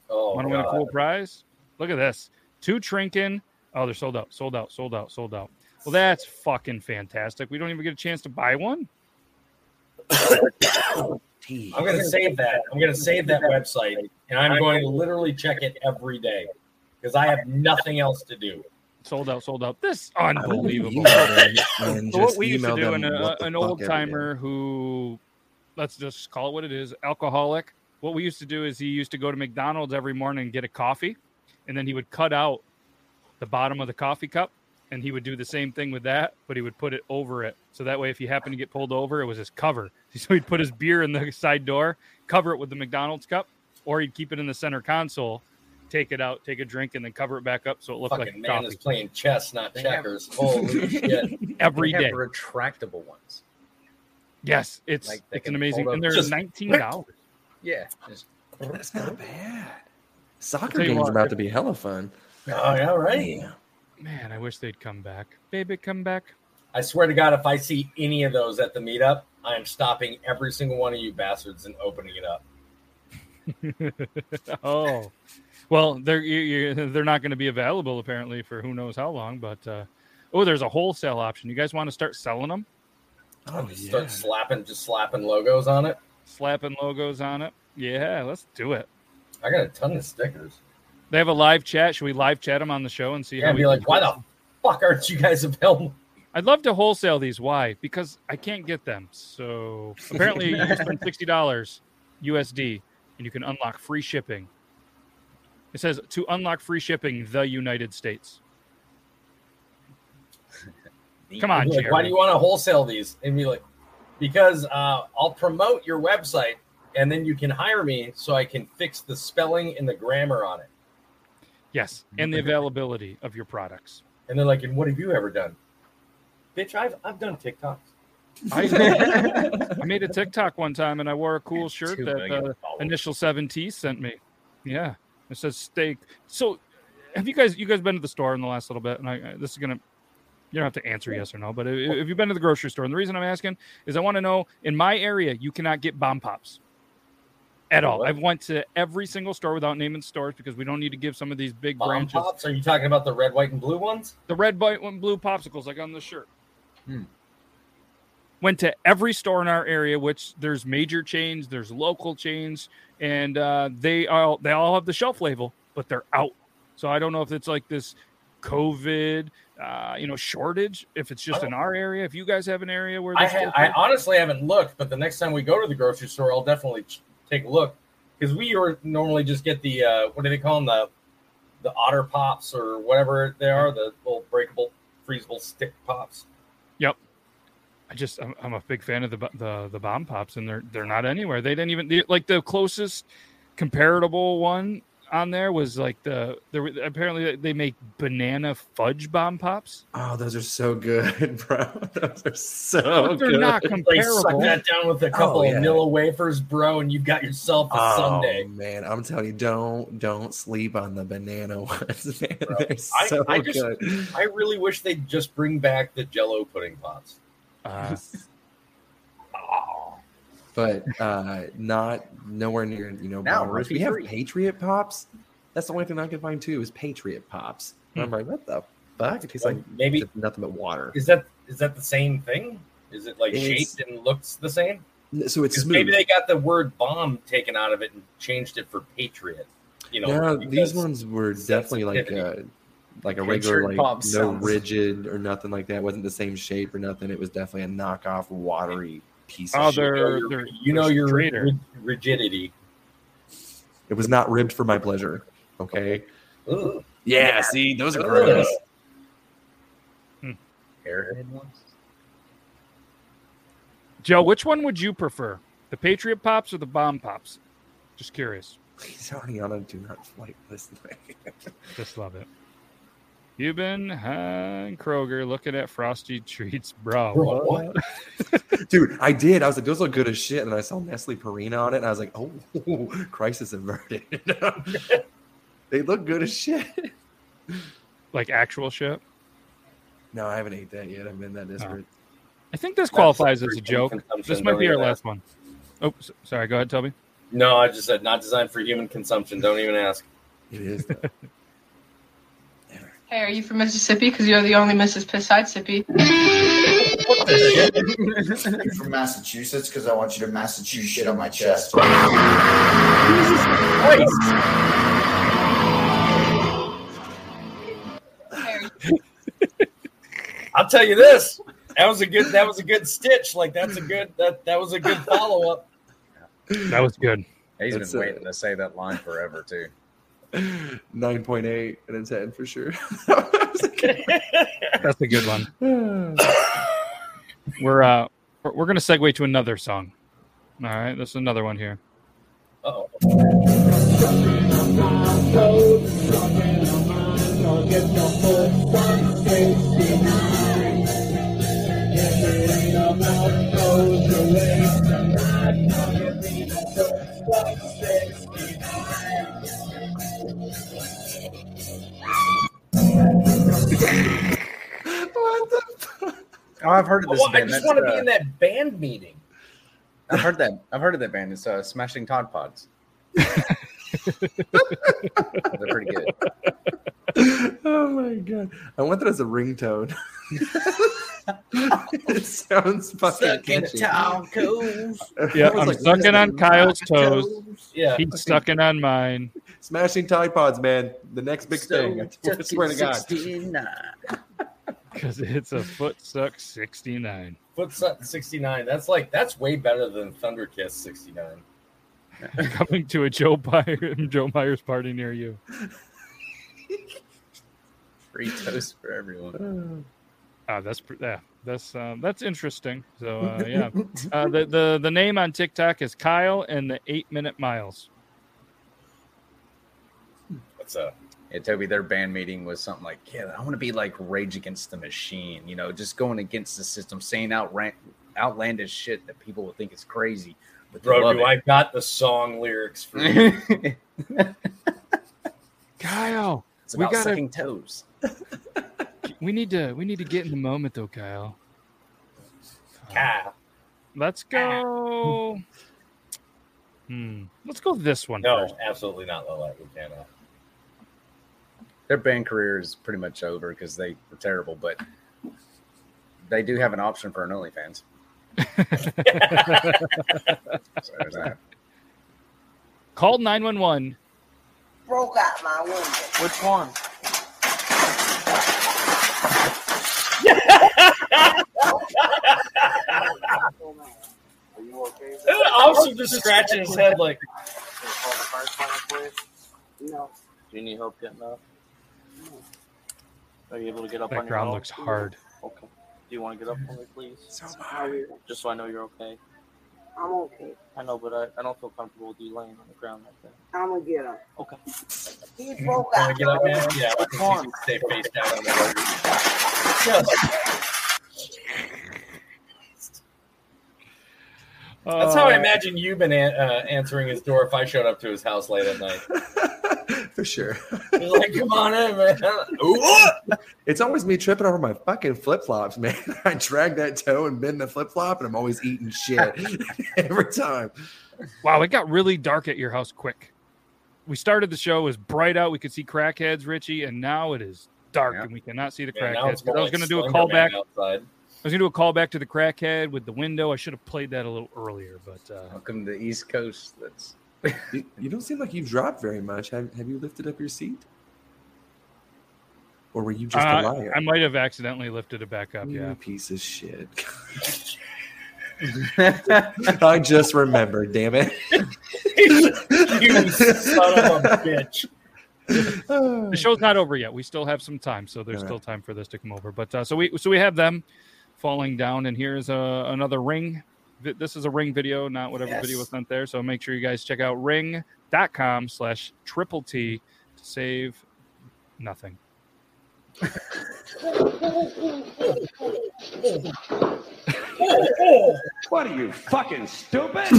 Oh, Want to win a cool prize? Look at this. Two Trinken. Oh, they're sold out. Sold out. Sold out. Sold out. Well, that's fucking fantastic. We don't even get a chance to buy one. I'm going to save that. I'm going to save that website, and I'm going to literally check it every day because I have nothing else to do. Sold out. Sold out. This unbelievable. Email them and So what we used to do, a, an old timer who, let's just call it what it is, alcoholic. What we used to do is he used to go to McDonald's every morning and get a coffee, and then he would cut out the bottom of the coffee cup, and he would do the same thing with that, but he would put it over it. So that way, if he happened to get pulled over, it was his cover. So he'd put his beer in the side door, cover it with the McDonald's cup, or he'd keep it in the center console, take it out, take a drink, and then cover it back up so it looked Fucking like a man coffee is playing chess, not They have- checkers. Holy shit! every They day. have retractable ones. Yes, it's Like, it's an amazing, and up- they're nineteen dollars. Yeah. Just, That's not bad. Soccer games what, about to be hella fun. Oh, yeah, right. Damn. Man, I wish they'd come back. Baby, come back. I swear to God, if I see any of those at the meetup, I am stopping every single one of you bastards and opening it up. oh, well, they're you, you, they're not going to be available apparently for who knows how long. But uh, oh, there's a wholesale option. You guys want to start selling them? Oh Just yeah. Start slapping, just slapping logos on it. Slapping logos on it. Yeah, let's do it. I got a ton of stickers. They have a live chat. Should we live chat them on the show and see Yeah, how I'd we be like, why the fuck aren't you guys available? I'd love to wholesale these. Why? Because I can't get them. So apparently, you spend sixty dollars USD and you can unlock free shipping. It says to unlock free shipping, the United States. Come on, like, why do you want to wholesale these? And be like, because uh, I'll promote your website, and then you can hire me so I can fix the spelling and the grammar on it. Yes, and the availability of your products. And they're like, and what have you ever done? Bitch, I've I've done TikToks. I, I made a TikTok one time and I wore a cool shirt that uh. Initial Seven T sent me. Yeah, it says steak. So, have you guys you guys been to the store in the last little bit? And I, I- this is gonna you don't have to answer yes or no, but if, you've been to the grocery store, and the reason I'm asking is I want to know in my area you cannot get bomb pops at all. I've went to every single store without naming stores because we don't need to give some of these big Bomb branches pops? Are you talking about the red, white, and blue ones? the red, white, and blue popsicles like on the shirt. Hmm. Went to every store in our area, which there's major chains, there's local chains, and uh, they all they all have the shelf label, but they're out. So I don't know if it's like this COVID, uh, you know, shortage. If it's just in our area, if you guys have an area where I, ha- I honestly haven't looked, but the next time we go to the grocery store, I'll definitely take a look because we are normally just get the uh, what do they call them the the otter pops or whatever they are the little breakable freezable stick pops. Yep. I just I'm, I'm a big fan of the the the bomb pops, and they're they're not anywhere. They didn't even they- like the closest comparable one on there was like the there apparently they make banana fudge bomb pops. Oh, those are so good, bro. Those are so But they're good. not Like suck comparable. that down with a oh, couple Oh, yeah. of Nilla wafers, bro, and you've got yourself a Oh Sunday. man, I'm telling you, don't don't sleep on the banana ones, man. They're I, I just good. I really wish they'd just bring back the Jello pudding pops. Uh, but uh not nowhere near you know Now, bombers. we have. Patriot Pops. That's the only thing I can find too is Patriot Pops. And I'm like, what the fuck? It tastes like Maybe- nothing but water. Is that is that the same thing? Is it like It's- shaped and looks the same? So it's 'Cause smooth. maybe they got the word bomb taken out of it and changed it for patriot. You know, no, these ones were definitely like uh, sensitivity. Like a regular like Pop no sounds- rigid or nothing like that. It wasn't the same shape or nothing. It was definitely a knockoff watery piece Oh, of you know they're- your, they're- you know your straighter. rig- rigidity. It was not ribbed for my pleasure. Okay. Ugh. Yeah, see, those are Ugh. gross. Hmm. Airhead ones. Joe, which one would you prefer, the Patriot Pops or the Bomb Pops? Just curious. He's already on a do not flight list. Just love it. You've been and Kroger looking at frosty treats, bro. Bro, what? Dude, I did. I was like, those look good as shit. And I saw Nestle Purina on it. And I was like, oh, crisis averted. they look good as shit. Like actual shit. No, I haven't ate that yet. I've been that oh. desperate. I think this qualifies as a joke. This might be our last ask. one. Oh, s- sorry. Go ahead, Toby. No, I just said not designed for human consumption. Don't even ask. It is. Hey, are you from Mississippi? Because you're the only Mississippi. What the shit? I'm from Massachusetts because I want you to Massachusetts shit on my chest. I'll tell you this. That was a good. That was a good stitch. Like that's a good. That that was a good follow up. That was good. He's That's been a- waiting to say that line forever too. 9.8 and a 10 for sure. That's a good one. We're uh, we're, we're gonna segue to another song. All right, this is another one here. Oh, Oh, I've heard of this Well, I just That's, want to uh, be in that band meeting. I've heard that. I've heard of that band. It's uh, Smashing Todd Pods. They're pretty good. oh my god. I want that as a ringtone. it sounds fucking catchy. Yeah, I was I'm like, sucking on Kyle's toes. Yeah. He's sucking on mine. Smashing Tide Pods, man. The next big thing. I swear to God. Because it's a foot suck 69. Footset 69. That's like that's way better than Thunder Kiss 69. Coming to a Joe Myers, Joe Myers party near you. Free toast for everyone. Uh, that's yeah, that's um, that's interesting. So uh, yeah, uh, the the the name on TikTok is Kyle and the Eight Minute Miles. What's up? Yeah, Toby, their band meeting was something like, "Yeah, I want to be like Rage Against the Machine." You know, just going against the system, saying outran- outlandish shit that people will think is crazy. But Bro, love do it. I got the song lyrics for you? Kyle, It's we about gotta sucking toes. we need to we need to get in the moment though, Kyle. Kyle. Let's go. Hmm. Let's go this one No, first. absolutely not, Lola. We cannot. Their band career is pretty much over because they were terrible, but they do have an option for an OnlyFans. so there's that. Call nine one one. Broke out my window. Which one? Are you okay? The officer just scratching his head like, No. Do you need help getting up? Are you able to get up That on your ground own? looks hard. Okay. Do you want to get up for me, please? How are you? Just so I know you're okay. I'm okay. I know, but I, I don't feel comfortable with you laying on the ground like that. I'm gonna get up. Okay. He broke Can I out. get up, man? Yeah, I think you can stay face down on the road. That's how I Uh, imagine you've been an- uh, answering his door if I showed up to his house late at night. For sure. He's like, come on in, man. Ooh. It's always me tripping over my fucking flip flops, man. I drag that toe and bend the flip flop, and I'm always eating shit every time. Wow, it got really dark at your house quick. We started the show, it was bright out. We could see crackheads, Ritchie, and now it is dark and we cannot see the Yeah, crackheads. it's 'Cause more I was like going to do a Slender Man callback. outside. I was going to do a callback to the crackhead with the window. I should have played that a little earlier, but uh, Welcome to the East Coast. That's You, you don't seem like you've dropped very much. Have, have you lifted up your seat? Or were you just uh, a liar? I might have accidentally lifted it back up. You Yeah. piece of shit. I just remembered, damn it. you son of a bitch. the show's not over yet. We still have some time, so there's All still time for this to come over. But uh, so we so we have them falling down, and here's uh, another ring. This is a ring video, not whatever Yes. video was sent there. So make sure you guys check out ring.com slash triple T to save nothing. What are you fucking stupid?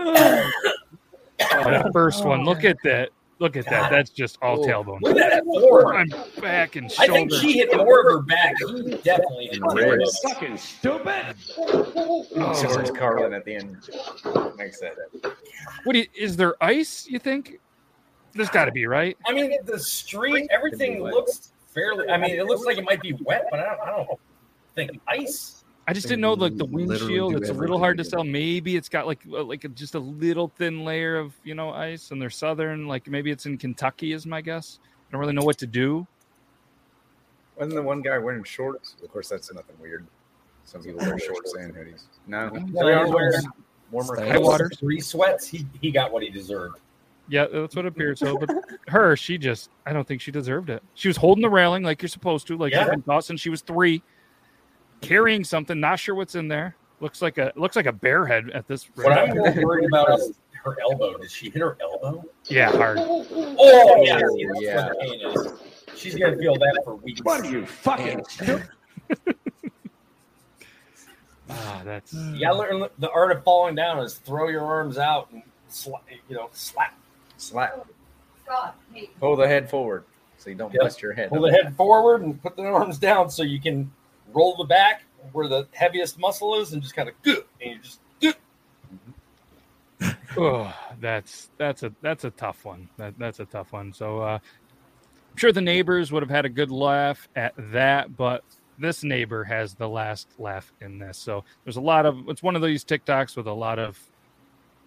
Oh, that first one, look at that. Look at that. That's just all tailbone. Look at that forward. I'm back and shoulder. I think she hit more of her back. He definitely hit more of fucking stupid. Oh. Except there's Carlin at the end. Makes that. What do you, is there ice? You think? There's got to be right. I mean, the street, everything looks fairly. I mean, it looks like it might be wet, but I don't, I don't think ice. I just didn't know like the windshield. It's a little hard to everything tell. Maybe it's got like uh, like just a little thin layer of you know ice, and they're southern. Like maybe it's in Kentucky, is my guess. I don't really know what to do. Wasn't the one guy wearing shorts? Of course, that's nothing weird. Some people wear shorts and hoodies. No, So he was wearing warmer High water, three sweats. He he got what he deserved. Yeah, that's what it appears. So, but her, she just, I don't think she deserved it. She was holding the railing like you're supposed to, like Yeah. you've been taught since she was three, carrying something, not sure what's in there. Looks like a looks like a bear head at this. What I'm more worried about is her elbow. Did she hit her elbow? Yeah, hard. Oh yeah, see, that's Yeah. where the pain is. She's gonna feel that for weeks. What are you fucking? Ah, that's You gotta learn the art of falling down is throw your arms out and slap, you know, slap. Slap. Pull the head forward so you don't Yep. bust your head. Pull the head forward and put the arms down so you can roll the back where the heaviest muscle is and just kind of good and you just good. Oh, that's that's a that's a tough one. That that's a tough one. So uh, I'm sure the neighbors would have had a good laugh at that, but this neighbor has the last laugh in this. So there's a lot of it's one of these TikToks with a lot of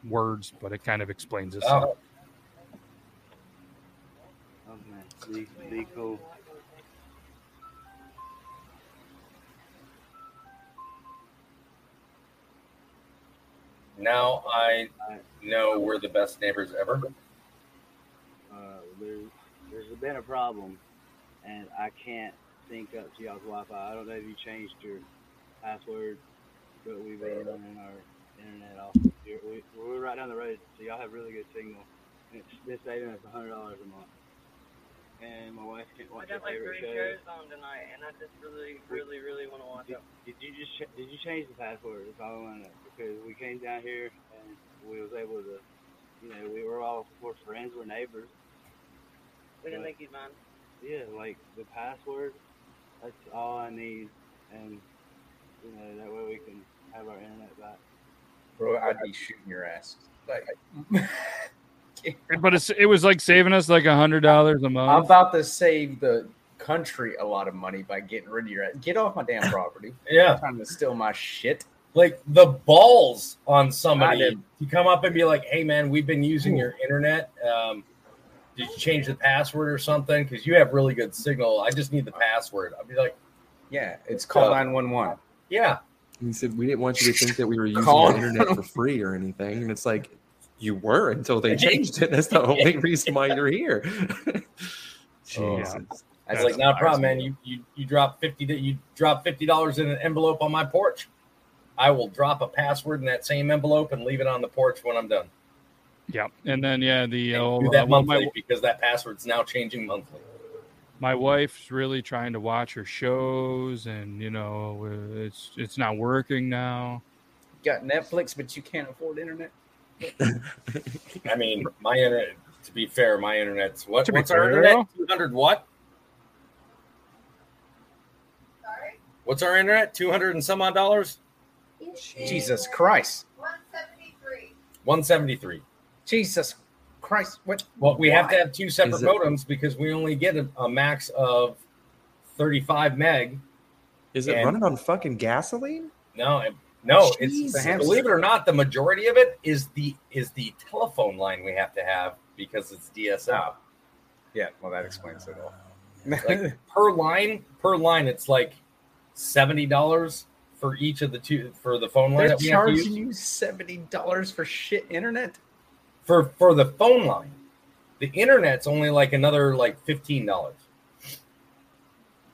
words, but it kind of explains itself. Oh. Okay, be, be Now I know we're the best neighbors ever. Uh, there's, there's been a problem, and I can't sync up to y'all's Wi-Fi. I don't know if you changed your password, but we've been running our internet off. Here. We, we're right down the road, so y'all have really good signal. And it's been saving us a hundred dollars a month. And my wife can't watch her favorite shows. on tonight, and I just really, really, really want to watch Did, did you just ch- did you change the password? That's all I want to know because we came down here and we was able to, you know, we were all we're friends, we're neighbors. We didn't But, think you'd mind. Yeah, like the password. That's all I need, and you know that way we can have our internet back. Bro, I'd be shooting your ass. Like, But it's it was like saving us like a hundred dollars a month. I'm about to save the country a lot of money by getting rid of your ass. Get off my damn property. Yeah. trying to steal my shit. Like the balls on somebody did. to come up and be like, "Hey man, we've been using your internet. Um, did you change the password or something? Because you have really good signal. I just need the password. I'd be like, Yeah, it's call nine one one. yeah. He said we didn't want you to think that we were using Call- the internet for free or anything. And it's like you were until they changed it. That's the only reason why you're here. Jesus. It's like not a problem, man. You you you drop fifty you drop fifty dollars in an envelope on my porch. I will drop a password in that same envelope and leave it on the porch when I'm done. Yeah, and then yeah, the Do uh, that well, monthly my because that password's now changing monthly. my wife's really trying to watch her shows, and you know, uh, it's it's not working now. Got Netflix, but you can't afford internet. I mean, my internet. To be fair, my internet's what? To be What's our internet? Two hundred what? Sorry. What's our internet? Two hundred and some odd dollars. Jesus Christ. One seventy three. Jesus Christ. What? Well, we have to have two separate it- modems because we only get a, a max of thirty five meg. Is it And- running on fucking gasoline? No, it- no. Jesus. It's believe it or not, the majority of it is the is the telephone line we have to have because it's DSL. Yeah, well, that explains it all. like per line, per line, it's like seventy dollars for each of the two for the phone line They're that we have to use charging you seventy dollars for shit internet. for for the phone line. The internet's only like another like fifteen dollars.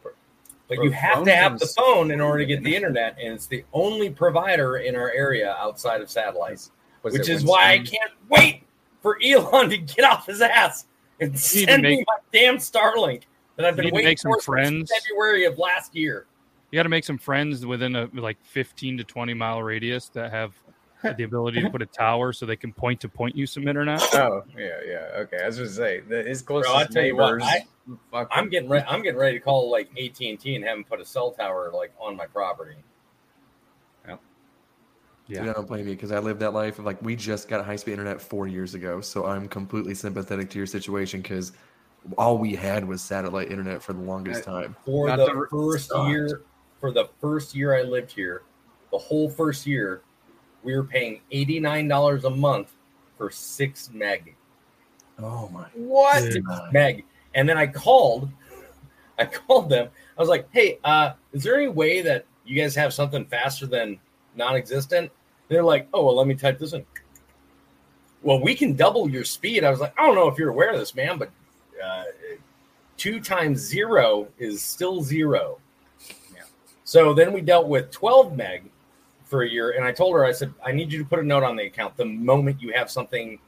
But For you have to have the phone in order to get the internet, and it's the only provider in our area outside of satellites. Was which is why I can't wait for Elon to get off his ass and to send me make- my damn Starlink that I've been waiting make some for since. February of last year. You got to make some friends within a like fifteen to twenty mile radius that have the ability to put a tower so they can point to point you some internet. Oh yeah, yeah. Okay, I was gonna say the, his closest Bro, I tell you what, neighbors. I, fucking- I'm getting ready. I'm getting ready to call like AT and T and have them put a cell tower like on my property. Yeah. Yeah. I don't blame you because I lived that life of like we just got high speed internet four years ago, so I'm completely sympathetic to your situation because all we had was satellite internet for the longest time. For Not the the- first Sucked. year, for the first year I lived here, the whole first year, we were paying eighty nine dollars a month for six meg. Oh my! What? Six meg? And then I called. I called them. I was like, "Hey, uh, is there any way that you guys have something faster than non-existent?" They're like, "Oh, well, let me type this in." Well, we can double your speed. I was like, "I don't know if you're aware of this, man, but uh, two times zero is still zero." So then we dealt with 12 meg for a year, and I told her, I said, I need you to put a note on the account. The moment you have something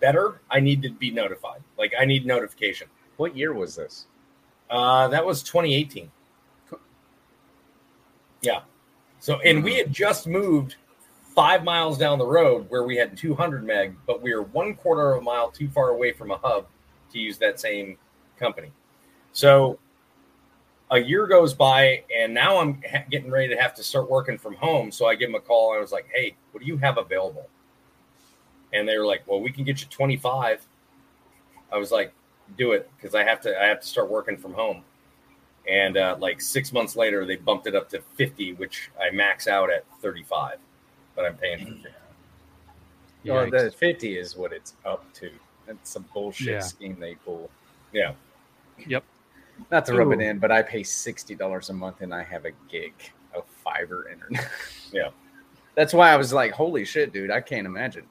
better, I need to be notified. Like I need notification. What year was this? Uh, that was 2018. Yeah. So, and we had just moved five miles down the road where we had 200 meg, but we were one quarter of a mile too far away from a hub to use that same company. So, a year goes by, and now I'm ha- getting ready to have to start working from home. So I give them a call. And I was like, "Hey, what do you have available?" And they were like, "Well, we can get you 25." I was like, "Do it," because I have to. I have to start working from home. And uh, like six months later, they bumped it up to 50, which I max out at 35, but I'm paying for 50. Oh, the fifty is what it's up to. That's a bullshit Yeah. scheme they pull. Yeah. Yep. Not to rub it in, but I pay sixty dollars a month and I have a gig of fiber internet. Yeah. That's why I was like, "Holy shit, dude! I can't imagine."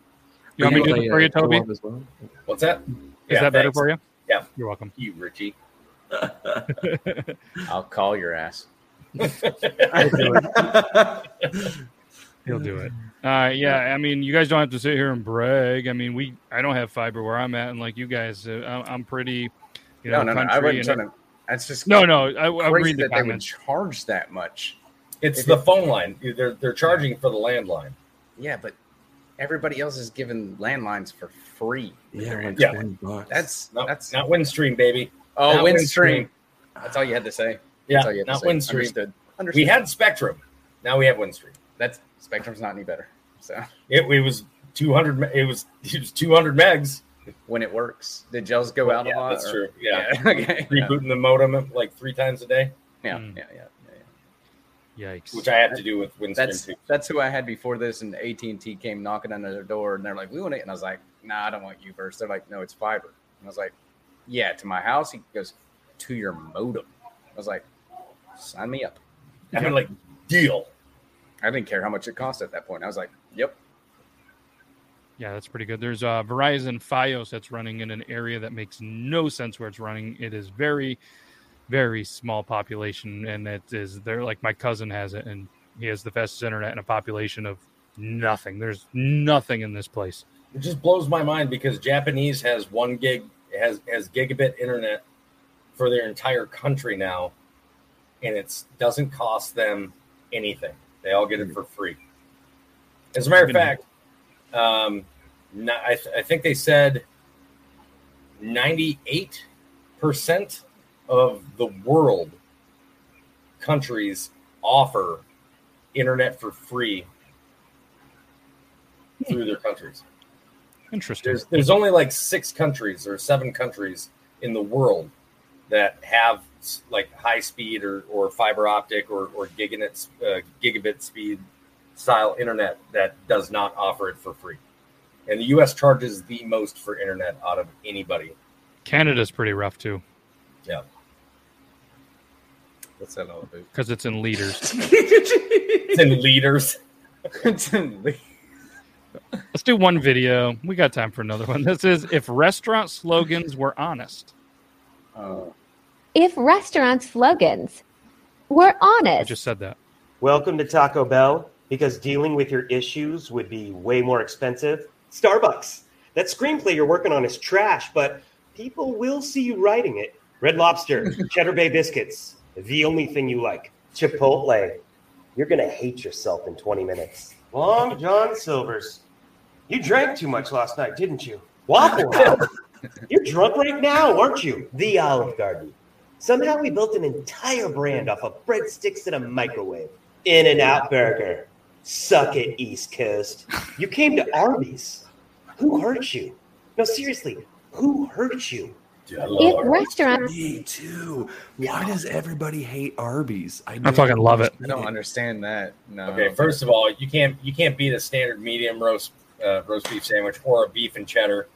You want me to do it for you, Toby? As well? What's that? Is that better for you? Yeah. You're welcome. You, Ritchie. I'll call your ass. He'll do it. Uh, yeah, I mean, you guys don't have to sit here and brag. I mean, we I don't have fiber where I'm at, and like you guys, uh, I'm, I'm pretty, you know, no, no, no. I country wasn't and trying to. That's just No, no, I- I crazy read the that they would comments. charge that much. It's If the it- phone line. They're they're charging for the landline. Yeah, but everybody else is giving landlines for free. Yeah, like Yeah. bucks. That's Not, that's not Windstream, baby. oh not Windstream. That's all you had to say. Yeah, That's all you had not to say. Windstream. Understood. We had Spectrum. Now we have Windstream. that's Spectrum's not any better. So It, it was 200. It was it was 200 megs. When it works, did y'all's go out yeah, a lot? that's or- true. Yeah. okay. Yeah. Rebooting the modem like three times a day, Yeah, Mm. yeah, yeah, yeah, Yikes. which I have to do with Windstream That's too. that's who I had before this, and AT and T came knocking on their door, and they're like, "We want it," and I was like, "Nah, I don't want you first. They're like, "No, it's fiber." I was like, "Yeah, to my house." He goes, "To your modem." I was like, "Sign me up." I mean, like, deal. I didn't care how much it cost at that point. I was like, "Yep." Yeah, that's pretty good. There's uh, Verizon FiOS that's running in an area that makes no sense where it's running. It is very, very small population, and it is there. Like my cousin has it, and he has the fastest internet in a population of nothing. There's nothing in this place. It just blows my mind because Japanese has one gig has has gigabit internet for their entire country now, and it doesn't cost them anything. They all get it for free. As a matter of fact, um, no- I, th- I think they said ninety eight percent of the world countries offer internet for free through their countries. Interesting. There's there's only like six countries or seven countries in the world that have like high speed or, or fiber optic or, or gigabit uh, gigabit speed style internet that does not offer it for free. And the U.S. charges the most for internet out of anybody. Canada's pretty rough too Yeah. What's that all about? because it's in liters. It's in liters. it's in le- Let's do one video. We got time for another one. This is if restaurant slogans were honest. Oh. If restaurant slogans were honest. I honest, just said that. Welcome to Taco Bell because dealing with your issues would be way more expensive. Starbucks, that screenplay you're working on is trash, but people will see you writing it. Red Lobster, Cheddar Bay Biscuits, the only thing you like. Chipotle, you're going to hate yourself in 20 minutes. Long John Silver's, you drank too much last night, didn't you? Waffle House, you're drunk right now, aren't you? The Olive Garden. Somehow we built an entire brand off of breadsticks and a microwave. In and Out Burger. Suck it, East Coast. You came to Arby's. Who hurt you? No, seriously, who hurt you? It restaurant Me too. Why does everybody hate Arby's? I, I fucking love it. I don't understand that. No. Okay, first of all, you can't you can't beat a standard medium roast uh, roast beef sandwich or a beef and cheddar.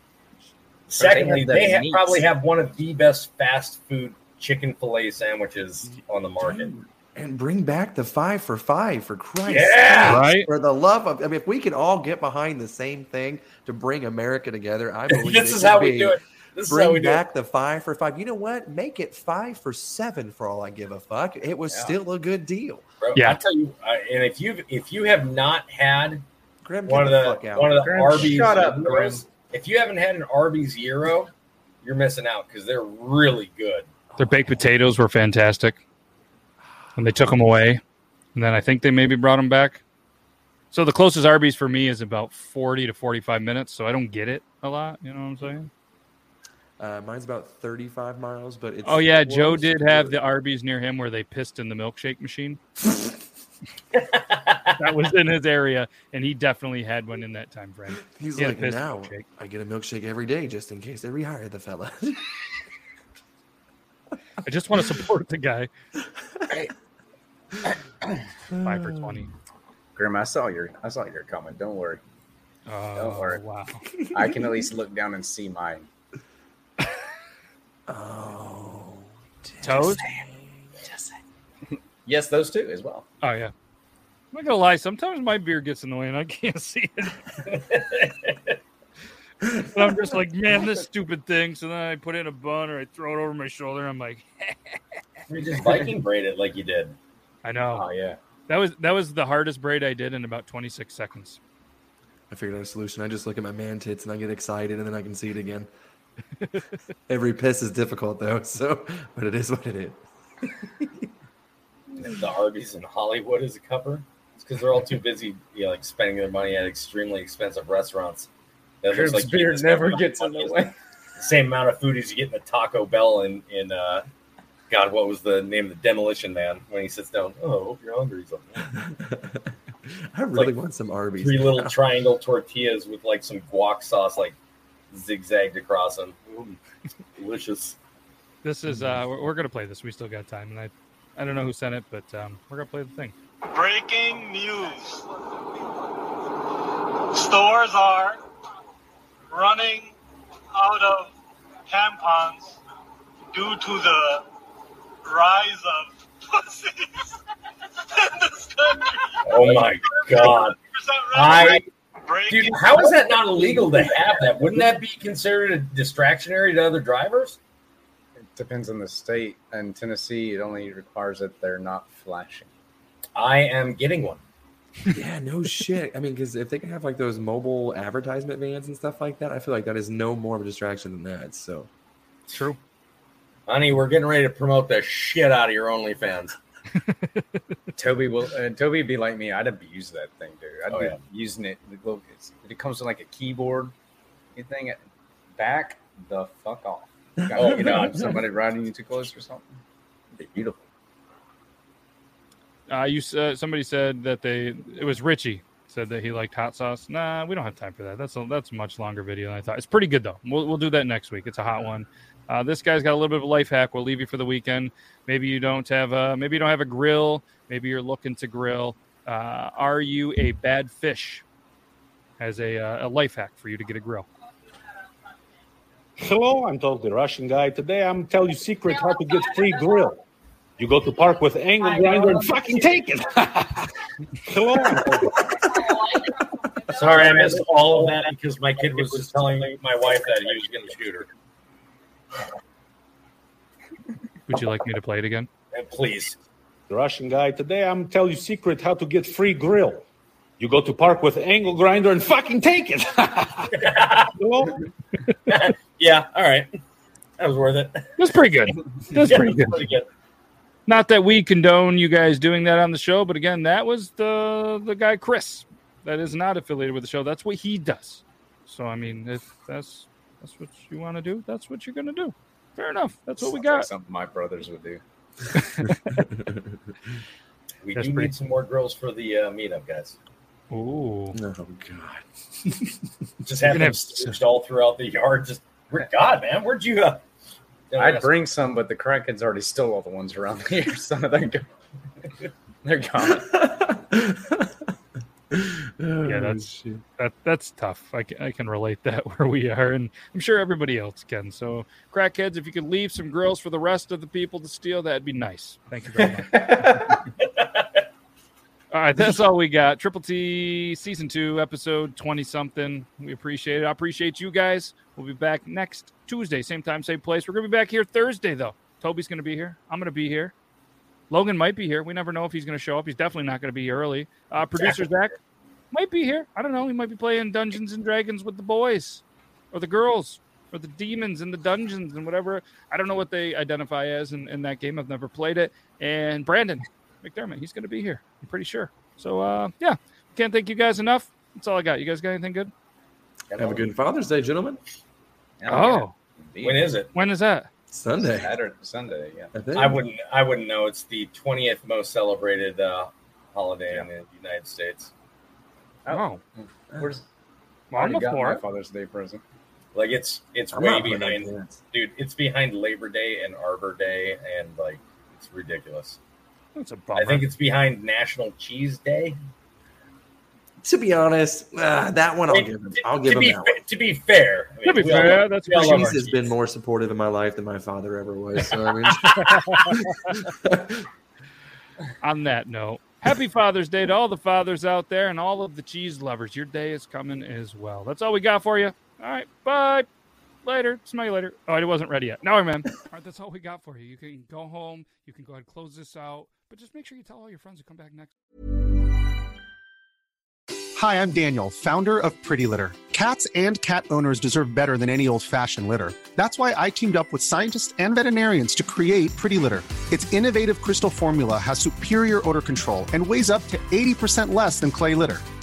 Secondly, have they ha- probably have one of the best fast food chicken fillet sandwiches on the market. And bring back the five for five for Christ. Yeah! Right? For the love of, I mean, if we can all get behind the same thing to bring America together, I believe This is could how we be do it. This is bring how we do it. back the five for five. You know what? Make it five for seven for all I give a fuck. It was Yeah. still a good deal. Bro, Yeah. I tell you, uh, and if you if you have not had Grim, one of the, the out. one of the Grim, Arby's shut up, Gyros, if you haven't had an Arby's Gyro, you're missing out because they're really good. Their baked potatoes were fantastic, and they took them away, and then I think they maybe brought them back. So the closest Arby's for me is about forty to forty-five minutes, so I don't get it a lot. You know what I'm saying? Uh, mine's about 35 miles, but it's Oh yeah, Joe did have the Arby's near him where they pissed in the milkshake machine. that was in his area, and he definitely had one in that time frame. He's He like, now milkshake. I get a milkshake every day just in case they rehire the fella. I just want to support the guy. Five for twenty. Grim, I saw your I saw your comment. Don't worry. Oh, Don't worry. Oh, wow. I can at least look down and see mine. oh, Toes? Yes, those two as well. Oh yeah. I'm not gonna lie. Sometimes my beer gets in the way, and I can't see it. and I'm just like, man, this stupid thing. So then I put it in a bun, or I throw it over my shoulder. I'm like, You just Viking braid it like you did. I know. Oh yeah. That was that was the hardest braid I did in about 26 seconds. I figured out a solution. I just look at my man tits and I get excited and then I can see it again. Every piss is difficult though, so but it is what it is. The Arby's in Hollywood is a cover. It's because they're all too busy, you know, like spending their money at extremely expensive restaurants. That looks Grim's you beard never gets in the way. The same amount of food as you get in the Taco Bell in in uh, God, what was the name of the Demolition Man when he sits down? Oh, hope you're hungry. He's I really like want some Arby's. three little triangle tortillas with like some guac sauce like zigzagged across them. Mm, delicious. This is uh, we're, we're gonna play this. We still got time, and I, I don't know who sent it, but um, we're gonna play the thing. Breaking news. Stores are running out of tampons due to the rise of pussies in this country. Oh my god. I dude, how is that not illegal to have that? Wouldn't that be considered a distraction area to other drivers? It depends on the state. In Tennessee, it only requires that they're not flashing. I am getting one. Yeah, no shit. I mean, because if they can have like those mobile advertisement vans and stuff like that, I feel like that is no more of a distraction than that. So true. Honey, we're getting ready to promote the shit out of your OnlyFans. Toby will. Uh, Toby be like me. I'd abuse that thing, dude. I'd Oh, be yeah. using it. the little- it's- It comes with like a keyboard. You thing back the fuck off. Got, Oh, you know, somebody riding you too close or something. Be beautiful. Uh, you uh, somebody said that they it was Ritchie said that he liked hot sauce. Nah, we don't have time for that. That's a that's a much longer video than I thought. It's pretty good though. We'll we'll do that next week. It's a hot one. Uh, this guy's got a little bit of a life hack. We'll leave you for the weekend. Maybe you don't have a maybe you don't have a grill. Maybe you're looking to grill. Uh, are you a bad fish? As a uh, a life hack for you to get a grill. Hello, I'm totally Russian guy. Today I'm tell you secret how to get free grill. You go to park with angle grinder and fucking take it. Hello. I'm Sorry, I missed all of that because my kid was just telling my wife that he was going to shoot her. Would you like me to play it again? Uh, Please. The Russian guy. Today I'm tell you secret how to get free grill. You go to park with angle grinder and fucking take it. Hello. Yeah, all right. That was worth it. That's pretty good. That's Yeah, pretty good. Pretty good. Not that we condone you guys doing that on the show, but again, that was the the guy Chris. That is not affiliated with the show. That's what he does. So I mean, if that's that's what you want to do, that's what you're gonna do. Fair enough. That's what we Sounds like got. something my brothers would do. We That's do pretty- need some more grills for the uh, meetup, guys. Ooh. Oh god. Just have gonna them have- staged all throughout the yard. Just where- God, man, where'd you? Uh, Oh, I'd bring some, but the crackheads already stole all the ones around here. Some of them go. They're gone. yeah, that's that that's tough. I can, I can relate that where we are, and I'm sure everybody else can. So, crackheads, if you could leave some grills for the rest of the people to steal, that'd be nice. Thank you very much. All right, that's all we got. Triple T season two, episode twenty something. We appreciate it. I appreciate you guys. We'll be back next Tuesday, same time, same place. We're gonna be back here Thursday though. Toby's gonna be here. I'm gonna be here. Logan might be here. We never know if he's going to show up. He's definitely not going to be here early. Uh, producer Zach might be here. I don't know. He might be playing Dungeons and Dragons with the boys or the girls or the demons in the dungeons and whatever. I don't know what they identify as in, in that game. I've never played it. And Brandon McDermott, he's going to be here. I'm pretty sure. So, uh, yeah, can't thank you guys enough. That's all I got. You guys got anything good? Have a good Father's Day, gentlemen. Oh, When is it? when is that? Sunday. Saturday, Sunday, yeah. I. I wouldn't. I wouldn't know. It's the twentieth most celebrated uh, holiday in the United States. Oh, Where's Well, I I'm already up got my. Father's Day present. Like it's it's I'm way behind, dude. It's behind Labor Day and Arbor Day, and like it's ridiculous. That's a bummer. I think it's behind National Cheese Day. To be honest, uh, that one I'll give him. I'll give to him be that. fa- to be fair, I To be we all fair, that's we all cheese has cheese. been more supportive in my life than my father ever was. So I mean, on that note, happy Father's Day to all the fathers out there and all of the cheese lovers. Your day is coming as well. That's all we got for you. All right, bye. Later. Smell you later. Oh, it wasn't ready yet. No, man. all right, that's all we got for you. You can go home. You can go ahead and close this out. But just make sure you tell all your friends to come back next. Hi, I'm Daniel, founder of Pretty Litter. Cats and cat owners deserve better than any old fashioned litter. That's why I teamed up with scientists and veterinarians to create Pretty Litter. Its innovative crystal formula has superior odor control and weighs up to 80% less than clay litter.